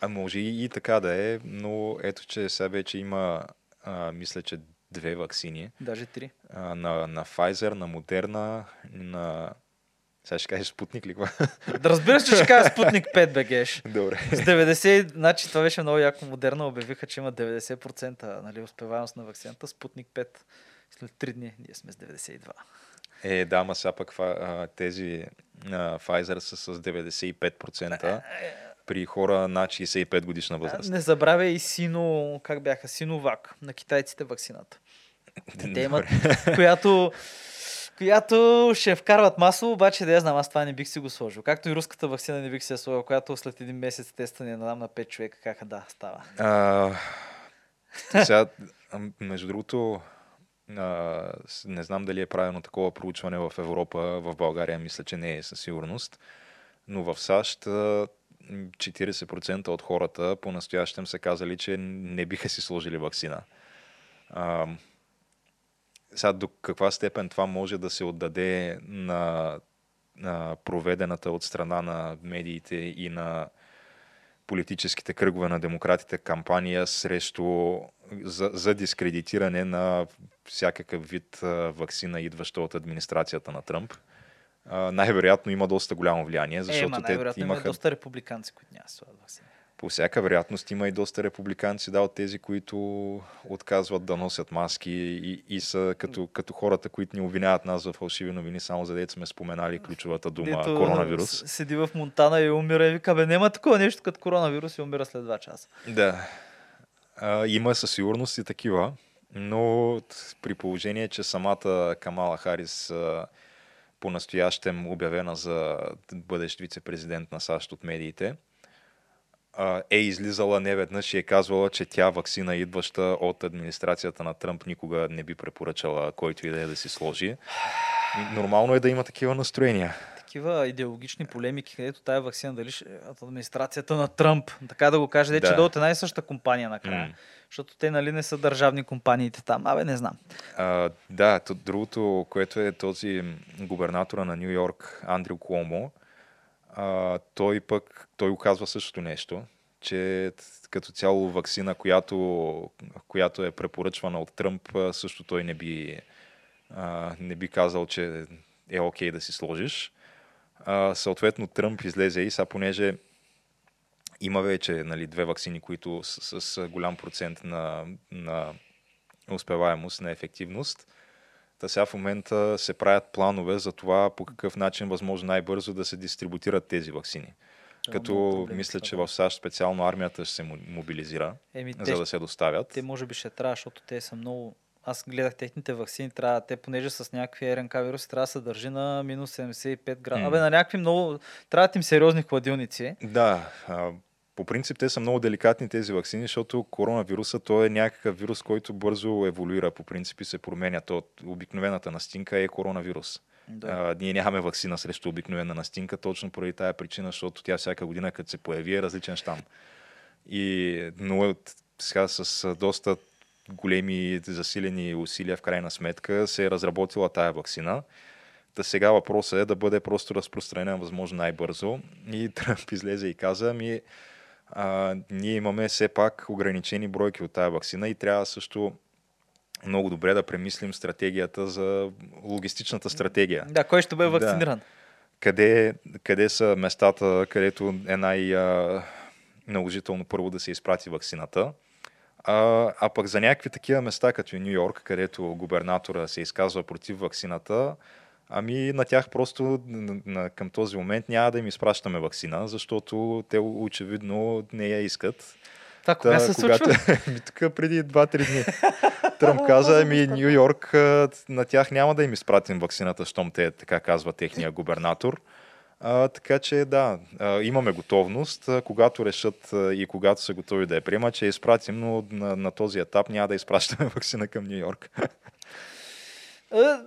А може и, и така да е, но ето, че сега вече има, а, мисля, че две вакцини.
Даже три.
А, на, на Pfizer, на Moderna, на... Сега ще кажеш Спутник ли?
Да разбира се, че ще кажа Спутник 5 бегеш.
Добре.
С 90, значи това беше много яко модерно, обявиха, че има 90% нали, успеваемост на вакцината. Спутник 5 след 3 дни ние сме с 92.
Е, да, ма сега пък тези а, Pfizer са с 95% при хора над 65 годишна възраст.
Не забравяй и Сино, как бяха, Синовак, на китайците вакцината. Те имат, която, която ще вкарват масово, обаче да я знам, аз това не бих си го сложил. Както и руската вакцина не бих си я сложил, която след един месец тестване надам на 5 човека, как да, става.
А, сега, между другото, а, не знам дали е правилно такова проучване в Европа, в България мисля, че не е със сигурност, но в САЩ а, м, 40% от хората по-настоящем са казали, че не биха си сложили вакцина. А, сега до каква степен това може да се отдаде на, на проведената от страна на медиите и на политическите кръгове на демократите кампания срещу за, за дискредитиране на всякакъв вид вакцина, идваща от администрацията на Тръмп. Най-вероятно има доста голямо влияние,
е,
защото
ма,
те
най-вероятно има
имаха
доста републиканци, които няма слагат вакцина.
По всяка вероятност има и доста републиканци, да, от тези, които отказват да носят маски и, и са като, като хората, които ни обвиняват нас за фалшиви новини, само за дете сме споменали ключовата дума
Дето
коронавирус.
Седи в Монтана и умира и вика, бе, няма такова нещо като коронавирус и умира след 2 часа.
Да. А, има със сигурност и такива, но при положение, че самата Камала Харис а, по-настоящем обявена за бъдещ вице-президент на САЩ от медиите, е излизала неведнъж и е казвала, че тя вакцина, идваща от администрацията на Тръмп, никога не би препоръчала който и да е да си сложи. Нормално е да има такива настроения.
Такива идеологични полемики, където тая вакцина дали от администрацията на Тръмп, така да го каже, да. че
Да.
от една и съща компания накрая.
М.
Защото те нали не са държавни компаниите там. Абе, не знам.
А, да, то, другото, което е този губернатора на Нью Йорк, Андрю Куомо, а, той пък, той оказва същото нещо, че като цяло вакцина, която, която е препоръчвана от Тръмп, също той не би, а, не би казал, че е окей да си сложиш. А, съответно, Тръмп излезе и сега, понеже има вече нали, две вакцини, които с, с голям процент на, на успеваемост, на ефективност. Та сега в момента се правят планове за това по какъв начин възможно най-бързо да се дистрибутират тези вакцини.
Да,
Като мисля, че в САЩ специално армията ще се мо- мобилизира,
Еми, те,
за да се доставят.
те може би ще трябва, защото те са много... Аз гледах техните вакцини, трябва, те понеже с някакви РНК вируси трябва да се държи на минус 75 градуса. Абе, на някакви много... Трябват им сериозни хладилници.
Да, по принцип те са много деликатни тези вакцини, защото коронавируса той е някакъв вирус, който бързо еволюира, по принцип и се променя. То, обикновената настинка е коронавирус.
Да.
А, ние нямаме вакцина срещу обикновена настинка, точно поради тая причина, защото тя всяка година, като се появи, е различен щам. И, но сега с доста големи засилени усилия в крайна сметка се е разработила тая вакцина, Та сега въпросът е да бъде просто разпространен възможно най-бързо. И Тръмп излезе и каза, ами а, ние имаме все пак ограничени бройки от тази вакцина и трябва също много добре да премислим стратегията за логистичната стратегия.
Да, кой ще бъде вакциниран? Да.
Къде, къде са местата, където е най-наложително първо да се изпрати вакцината? А, а пък за някакви такива места, като Нью Йорк, където губернатора се изказва против вакцината, ами на тях просто на, на, към този момент няма да им изпращаме вакцина, защото те очевидно не я искат.
Това кога се когато... случва?
тук преди 2-3 дни. Тръмп каза, ами Нью Йорк, на тях няма да им изпратим вакцината, щом те, така казва техния губернатор. А, така че да, а, имаме готовност, а, когато решат а, и когато са готови да я приемат, че я изпратим, но на, на този етап няма да изпращаме вакцина към Нью Йорк.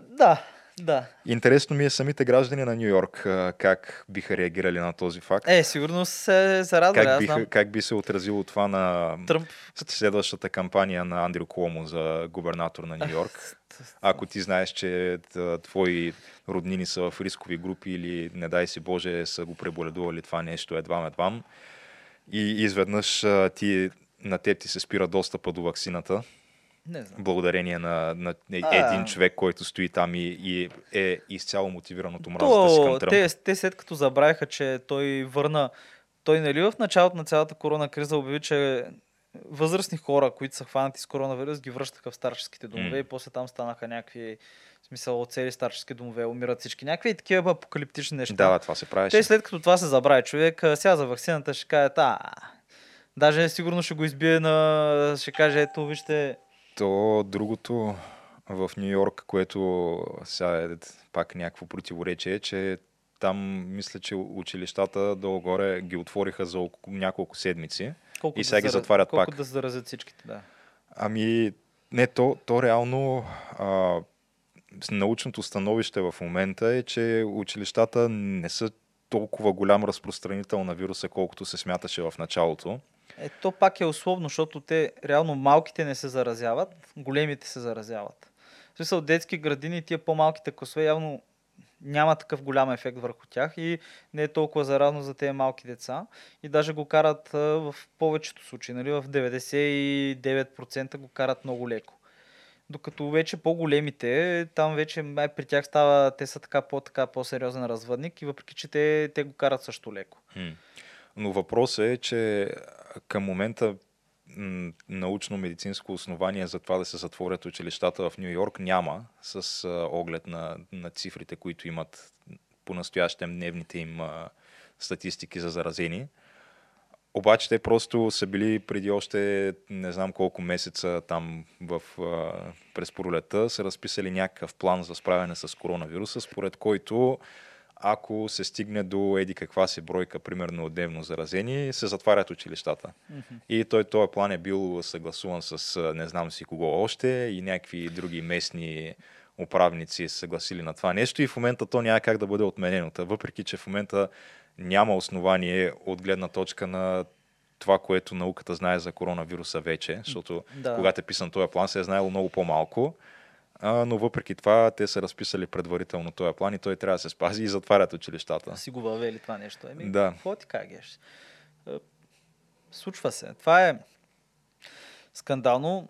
да, да.
Интересно ми е самите граждани на Нью Йорк как биха реагирали на този факт.
Е, сигурно се зарадвали.
Как, биха, как би се отразило това на Тръмп. следващата кампания на Андрю Коломо за губернатор на Нью Йорк? Ако ти знаеш, че твои роднини са в рискови групи или, не дай си Боже, са го преболедували това нещо едва-едвам и изведнъж ти, на теб ти се спира достъпа до вакцината,
не знам.
Благодарение на, на един а... човек, който стои там и, и е изцяло мотивиран от омразата си към Тръмп.
Те, те след като забравиха, че той върна... Той нали в началото на цялата корона криза обяви, че възрастни хора, които са хванати с коронавирус, ги връщаха в старческите домове mm. и после там станаха някакви в смисъл цели старчески домове, умират всички. Някакви такива апокалиптични неща.
Да, това се прави.
Те след като това се забрави човек, сега за вакцината ще каже, а, даже сигурно ще го избие на, ще каже, ето вижте,
то другото в Нью Йорк, което сега е пак някакво противоречие, е, че там мисля, че училищата долу-горе ги отвориха за няколко седмици колко и сега да ги затварят
колко
пак.
Колко да заразят всичките, да.
Ами, не, то, то реално а, научното становище в момента е, че училищата не са толкова голям разпространител на вируса, колкото се смяташе в началото.
Е, то пак е условно, защото те реално малките не се заразяват, големите се заразяват. В смисъл детски градини, тия по-малките класове явно няма такъв голям ефект върху тях и не е толкова заразно за тези малки деца. И даже го карат в повечето случаи, нали, в 99% го карат много леко. Докато вече по-големите, там вече май при тях става, те са така, по, така по-сериозен развъдник и въпреки, че те, те го карат също леко.
Но въпросът е, че към момента научно-медицинско основание за това да се затворят училищата в Нью Йорк няма, с оглед на, на цифрите, които имат по-настоящем дневните им статистики за заразени. Обаче те просто са били преди още не знам колко месеца там в, през пролета, са разписали някакъв план за справяне с коронавируса, според който ако се стигне до еди каква си бройка, примерно дневно заразени, се затварят училищата. Mm-hmm. И той този план е бил съгласуван с не знам си кого още и някакви други местни управници са съгласили на това нещо и в момента то няма как да бъде отменено. Въпреки, че в момента няма основание от гледна точка на това, което науката знае за коронавируса вече, защото да. когато е писан този план, се е знаело много по-малко. А, но въпреки това, те са разписали предварително този план и той трябва да се спази и затварят училищата.
Си го въвели това нещо. Еми,
да.
Какво ти кажеш? Е, случва се. Това е скандално.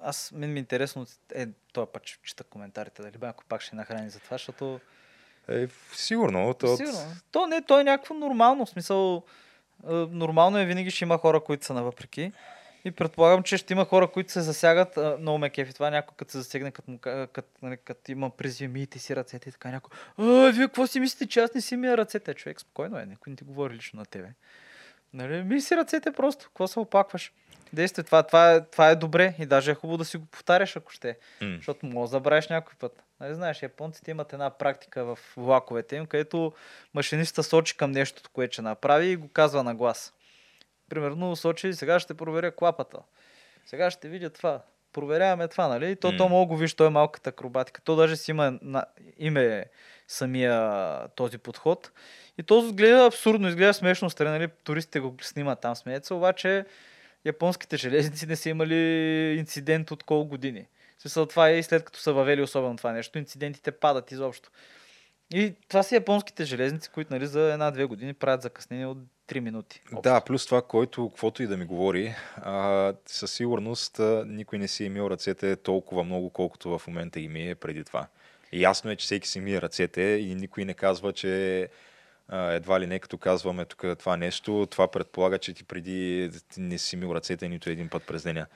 Аз мен ми е интересно, е, той път чета коментарите, дали ако пак ще нахрани за това, защото...
Е, сигурно. То,
сигурно. То не, то е някакво нормално. В смисъл, е, нормално е винаги ще има хора, които са навъпреки. И предполагам, че ще има хора, които се засягат. А, много ме кефи това. Някой като се засегне, като, му, като, нали, като има призиви, мийте си ръцете и така някой. А, вие какво си мислите, че аз не си мия ръцете? Човек, спокойно е, никой не ти говори лично на тебе. Нали, ми си ръцете просто, какво се опакваш? Действай, това, това, е, това е добре и даже е хубаво да си го повтаряш, ако ще. Mm. Защото може да забравиш някой път. Нали, знаеш, японците имат една практика в влаковете им, където машиниста сочи към нещото, което ще направи и го казва на глас примерно сочи, сега ще проверя клапата. Сега ще видя това. Проверяваме това, нали? То, mm. то мога го виж, то е малката акробатика. То даже си има на, име самия този подход. И то изгледа абсурдно, изгледа смешно страни, нали? Туристите го снимат там, смеят се, обаче японските железници не са имали инцидент от колко години. Смисъл това е и след като са въвели особено това нещо, инцидентите падат изобщо. И това са японските железници, които нали, за една-две години правят закъснение от 3 минути. Общо.
Да, плюс това, който, каквото и да ми говори, а, със сигурност а, никой не си е мил ръцете толкова много, колкото в момента ги мие преди това. И ясно е, че всеки си мие ръцете и никой не казва, че а, едва ли не като казваме тук това нещо, това предполага, че ти преди не си мил ръцете нито един път през деня.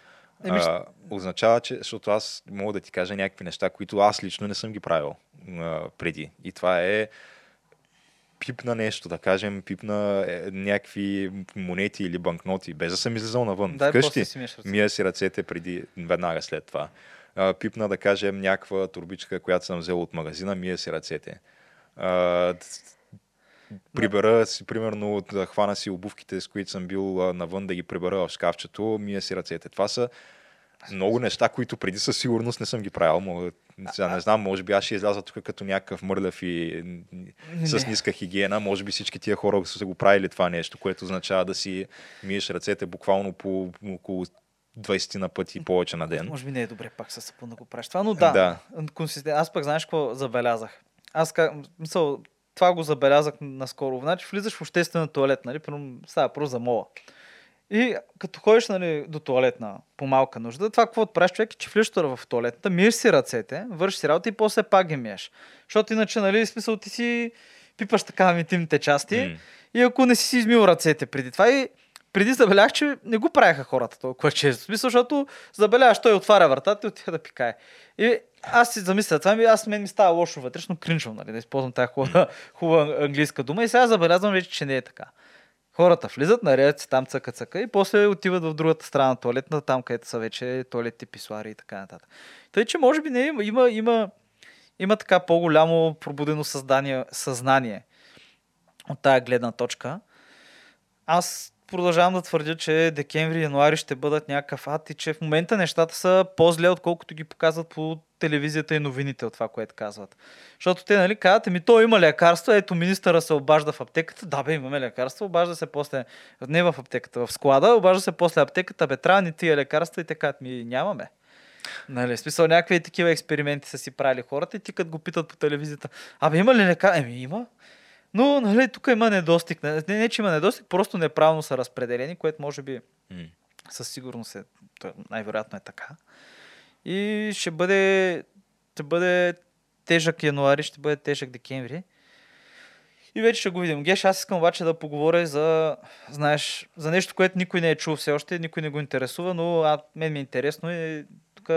Еми,
А, означава, че, защото аз мога да ти кажа някакви неща, които аз лично не съм ги правил а, преди. И това е пипна нещо, да кажем, пипна е, някакви монети или банкноти, без да съм излизал навън.
Дай
Вкъщи
си
мия си ръцете преди, веднага след това. А, пипна, да кажем, някаква турбичка, която съм взел от магазина, мия си ръцете. А, прибера си, примерно, да хвана си обувките, с които съм бил а, навън, да ги прибера в шкафчето, мия си ръцете. Това са много неща, които преди със сигурност не съм ги правил. Мога, сега не знам, може би аз ще изляза тук като някакъв мърляв и с
Не.
ниска хигиена. Може би всички тия хора са го правили това нещо, което означава да си миеш ръцете буквално по около 20 на пъти повече на ден.
Може би не е добре пак със сапун да го правиш това, но да.
Да.
Консистен... Аз пък знаеш какво забелязах? Аз как... Мисъл, това го забелязах наскоро. Значи влизаш в обществена туалет, нали? Примерно, става просто за мола. И като ходиш нали, до туалетна по малка нужда, това какво правиш човек е, че влизаш в туалетната, миеш си ръцете, вършиш си работа и после пак ги миеш. Защото иначе, нали, смисъл ти си пипаш така интимните части
М.
и ако не си си измил ръцете преди това и преди забелях, че не го правеха хората толкова често. Смисъл, защото забеляваш, той отваря вратата и отива да пикае. И аз си замисля, това ми, аз мен ми става лошо вътрешно, кринжвам, нали, да използвам тази хубава, хубава английска дума. И сега забелязвам вече, че не е така. Хората влизат, нарядят се там цъка-цъка и после отиват в другата страна на туалетна, там където са вече туалетни писуари и така нататък. Тъй, че може би не има, има, има, има така по-голямо пробудено създание, съзнание от тая гледна точка. Аз продължавам да твърдя, че декември и януари ще бъдат някакъв ад и че в момента нещата са по-зле, отколкото ги показват по телевизията и новините от това, което казват. Защото те, нали, казват, ми то има лекарства, ето министъра се обажда в аптеката. Да, бе, имаме лекарства, обажда се после, не в аптеката, в склада, обажда се после аптеката, бе, трябва ни тия лекарства и те казват, ми нямаме. Нали, смисъл, някакви такива експерименти са си правили хората и ти като го питат по телевизията, абе има ли лекарства? Еми има. Но, нали, тук има недостиг. Не, не, че има недостиг, просто неправилно са разпределени, което може би
М.
със сигурност е, то най-вероятно е така. И ще бъде, ще бъде тежък януари, ще бъде тежък декември. И вече ще го видим. Геш, аз искам обаче да поговоря за, знаеш, за нещо, което никой не е чул все още, никой не го интересува, но а, мен ми е интересно и тук,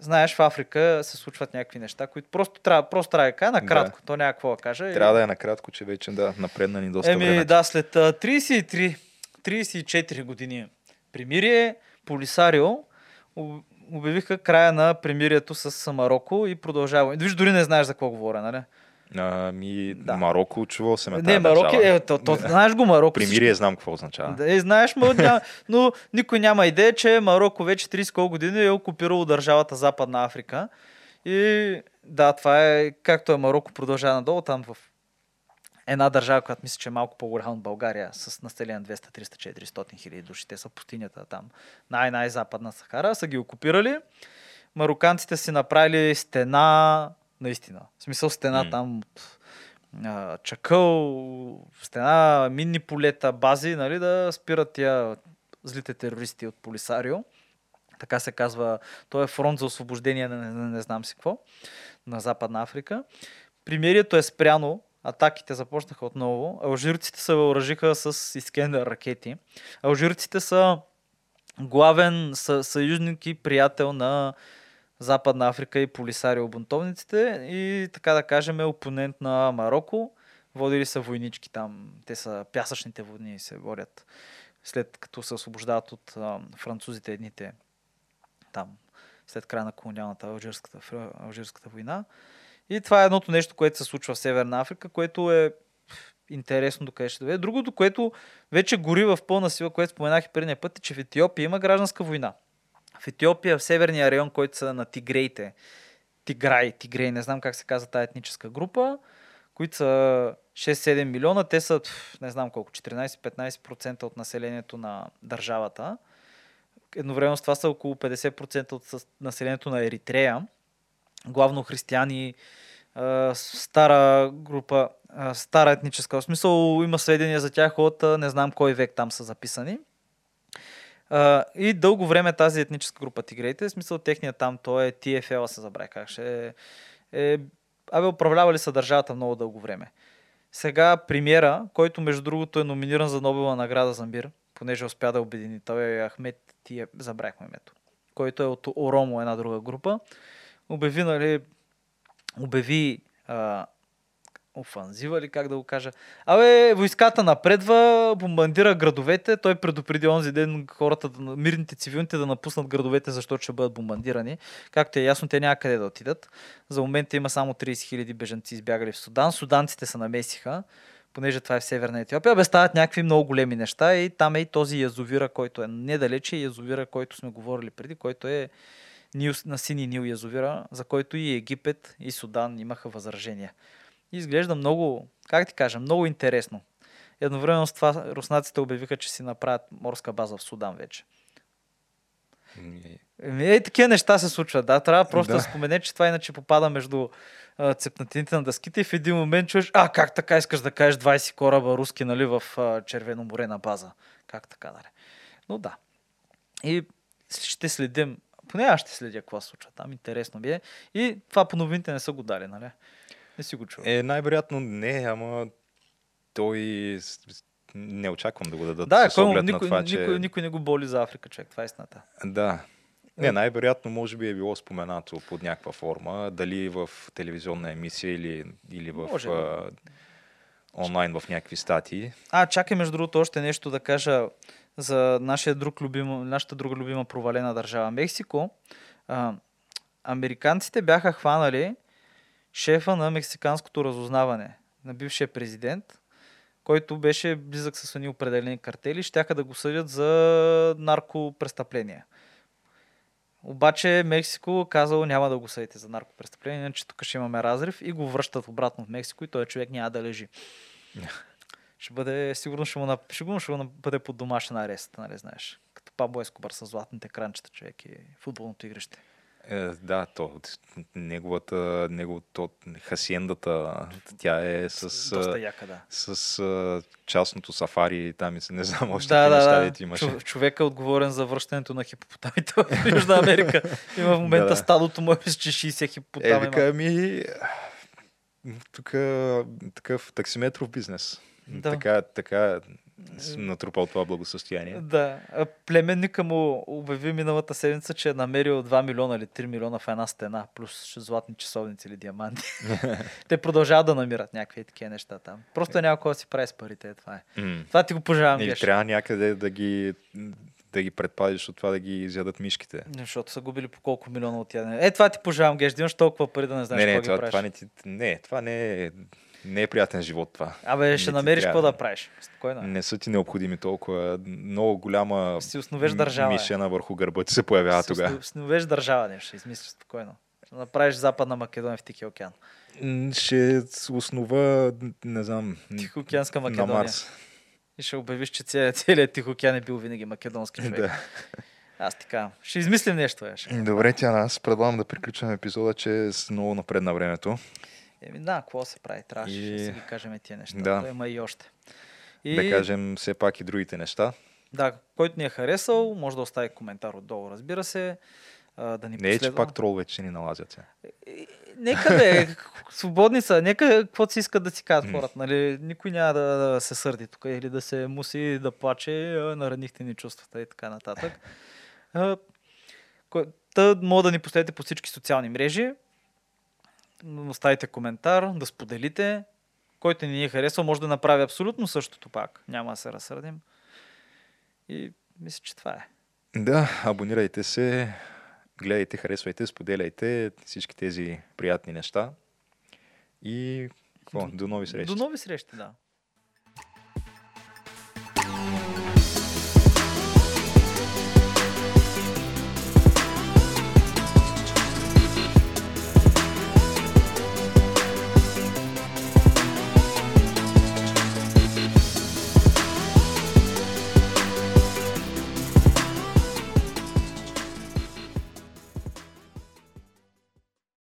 знаеш, в Африка се случват някакви неща, които просто трябва, просто трябва да кажа накратко. То няма какво да кажа. и-
Трябва да е накратко, че вече да напредна ни доста
Еми,
време.
да, след а, 33, 34 години примирие, Полисарио об- обявиха края на примирието с Марокко и продължава. Виж, дори не знаеш за какво говоря, нали?
Ами,
Да.
Марокко, чувал съм е
не, Марокко, е, то, то, знаеш го Марокко.
Примирие знам какво означава.
Да, е, знаеш, но, ня, но никой няма идея, че Марокко вече 30 колко години е окупирало държавата Западна Африка. И да, това е, както е Марокко продължава надолу, там в една държава, която мисля, че е малко по-голяма от България, с население 200, 300, 400 хиляди души. Те са пустинята там, най-най-западна Сахара, са ги окупирали. Мароканците си направили стена, наистина. В смисъл стена
М.
там от а, чакъл, стена, минни полета, бази, нали, да спират тия злите терористи от Полисарио. Така се казва, той е фронт за освобождение на не, не, не знам си какво, на Западна Африка. Примирието е спряно, атаките започнаха отново. Алжирците се въоръжиха с Искендер ракети. Алжирците са главен са, съюзник и приятел на Западна Африка и Полисарио бунтовниците и така да кажем е опонент на Марокко. Водили са войнички там. Те са пясъчните войни се водят след като се освобождават от а, французите едните там след края на колониалната алжирската, алжирската война. И това е едното нещо, което се случва в Северна Африка, което е интересно докъде ще доведе. Другото, което вече гори в пълна сила, което споменах и предния път, е, че в Етиопия има гражданска война. В Етиопия, в северния район, който са на тигреите, Тиграй, Тигрей, не знам как се казва тази етническа група, които са 6-7 милиона, те са, не знам колко, 14-15% от населението на държавата. Едновременно с това са около 50% от населението на Еритрея. Главно християни, стара група, стара етническа. В смисъл има сведения за тях от не знам кой век там са записани. И дълго време тази етническа група тигрейте, в смисъл техният там, той е TFL, се забравя как ще е, е абе, управлявали са държавата много дълго време. Сега премиера, който между другото е номиниран за Нобела награда за мир, понеже успя да обедини. Той е Ахмед Тие, забрахме името, който е от Оромо, една друга група. Обяви, нали, обяви а, офанзива или как да го кажа. Абе, войската напредва, бомбандира градовете. Той предупреди онзи ден хората, мирните цивилните да напуснат градовете, защото ще бъдат бомбандирани. Както е ясно, те няма къде да отидат. За момента има само 30 000 бежанци избягали в Судан. Суданците се намесиха, понеже това е в Северна Етиопия. Бе стават някакви много големи неща и там е и този язовира, който е недалече, язовира, който сме говорили преди, който е Нил, на Сини Нил язовира, за който и Египет и Судан имаха възражения. И изглежда много, как ти кажа, много интересно. Едновременно с това руснаците обявиха, че си направят морска база в Судан вече. Еми, е, такива неща се случват, да. Трябва просто да, да спомене, че това иначе попада между а, цепнатините на дъските и в един момент чуеш, а, как така искаш да кажеш 20 кораба руски, нали, в а, Червено море на база. Как така, нали? Но да. И ще следим, поне аз ще следя какво се случва там, интересно ми е. И това по новините не са го дали, нали? Не си го чувал.
Е, най-вероятно не, ама той не очаквам да го дадат.
Да, с кой, никой, на това, никой, че... никой не го боли за Африка, човек. Това е истината.
Да. Не, най-вероятно може би е било споменато под някаква форма, дали в телевизионна емисия или, или в може, а, онлайн в някакви статии.
А, чакай между другото още нещо да кажа за нашия друг любим, нашата друга любима провалена държава Мексико. А, американците бяха хванали шефа на мексиканското разузнаване, на бившия президент, който беше близък с едни определени картели, щяха да го съдят за наркопрестъпления. Обаче Мексико казало няма да го съдите за наркопрестъпление, иначе тук ще имаме разрив и го връщат обратно в Мексико и този човек няма да лежи. ще бъде, сигурно ще му, на, сигурно ще му бъде под домашен арест, нали знаеш. Като Пабло Ескобар с златните кранчета човек и футболното игрище.
Е, да, то, неговата, неговото, хасиендата, тя е с,
Доста яка, да.
с, с частното сафари, там и се не знам още
да,
да,
неща, да. имаше. Човека е отговорен за връщането на хипопотамите в Южна Америка. Има в момента да, да. стадото му е че 60 хипопотами.
Е, вика ми, тук такъв таксиметров бизнес. Да. Така, така натрупал това благосъстояние.
Да. Племенника му обяви миналата седмица, че е намерил 2 милиона или 3 милиона в една стена, плюс златни часовници или диаманти. Те продължават да намират някакви такива неща там. Просто е някой да си прави с парите. Това е. Mm. Това ти го пожелавам.
Или трябва някъде да ги да ги предпазиш от това да ги изядат мишките.
Защото са губили по колко милиона от ядене. Е, това ти пожелавам, Геш, да имаш толкова пари да не знаеш
не,
не,
това,
ги
това не, ти, не, това не е не е приятен живот това.
Абе, ще не намериш какво да правиш. Спокойно.
Не са ти необходими толкова. Много голяма
си основеш държава,
мишена върху гърба ти се появява тогава.
Си основеш държава, не ще измислиш спокойно. Ще направиш Западна Македония в Тихия океан.
Ще основа, не знам,
Тихоокеанска Македония. На Марс. И ще обявиш, че целият, целият Тихоокеан е бил винаги македонски човек. Да. Аз така. Ще измислим нещо. Е, ще.
Добре, тя аз предлагам да приключваме епизода, че е много напред на времето.
Еми да, какво се прави? Трябваше и... да си ги кажем тия неща.
Да.
има и още.
И... Да кажем все пак и другите неща.
Да, който ни е харесал, може да остави коментар отдолу, разбира се. А, да ни
не последва. е, че пак троловете ще ни налазят.
Нека да е. Свободни са. Нека каквото си искат да си казват хората. Нали? Никой няма да, да се сърди тук или да се муси, да плаче, наранихте ни чувствата и така нататък. Та мога да ни последите по всички социални мрежи оставите коментар, да споделите. Който ни е харесал, може да направи абсолютно същото пак. Няма да се разсърдим. И мисля, че това е.
Да, абонирайте се, гледайте, харесвайте, споделяйте всички тези приятни неща. И какво? До нови срещи.
До нови срещи, да.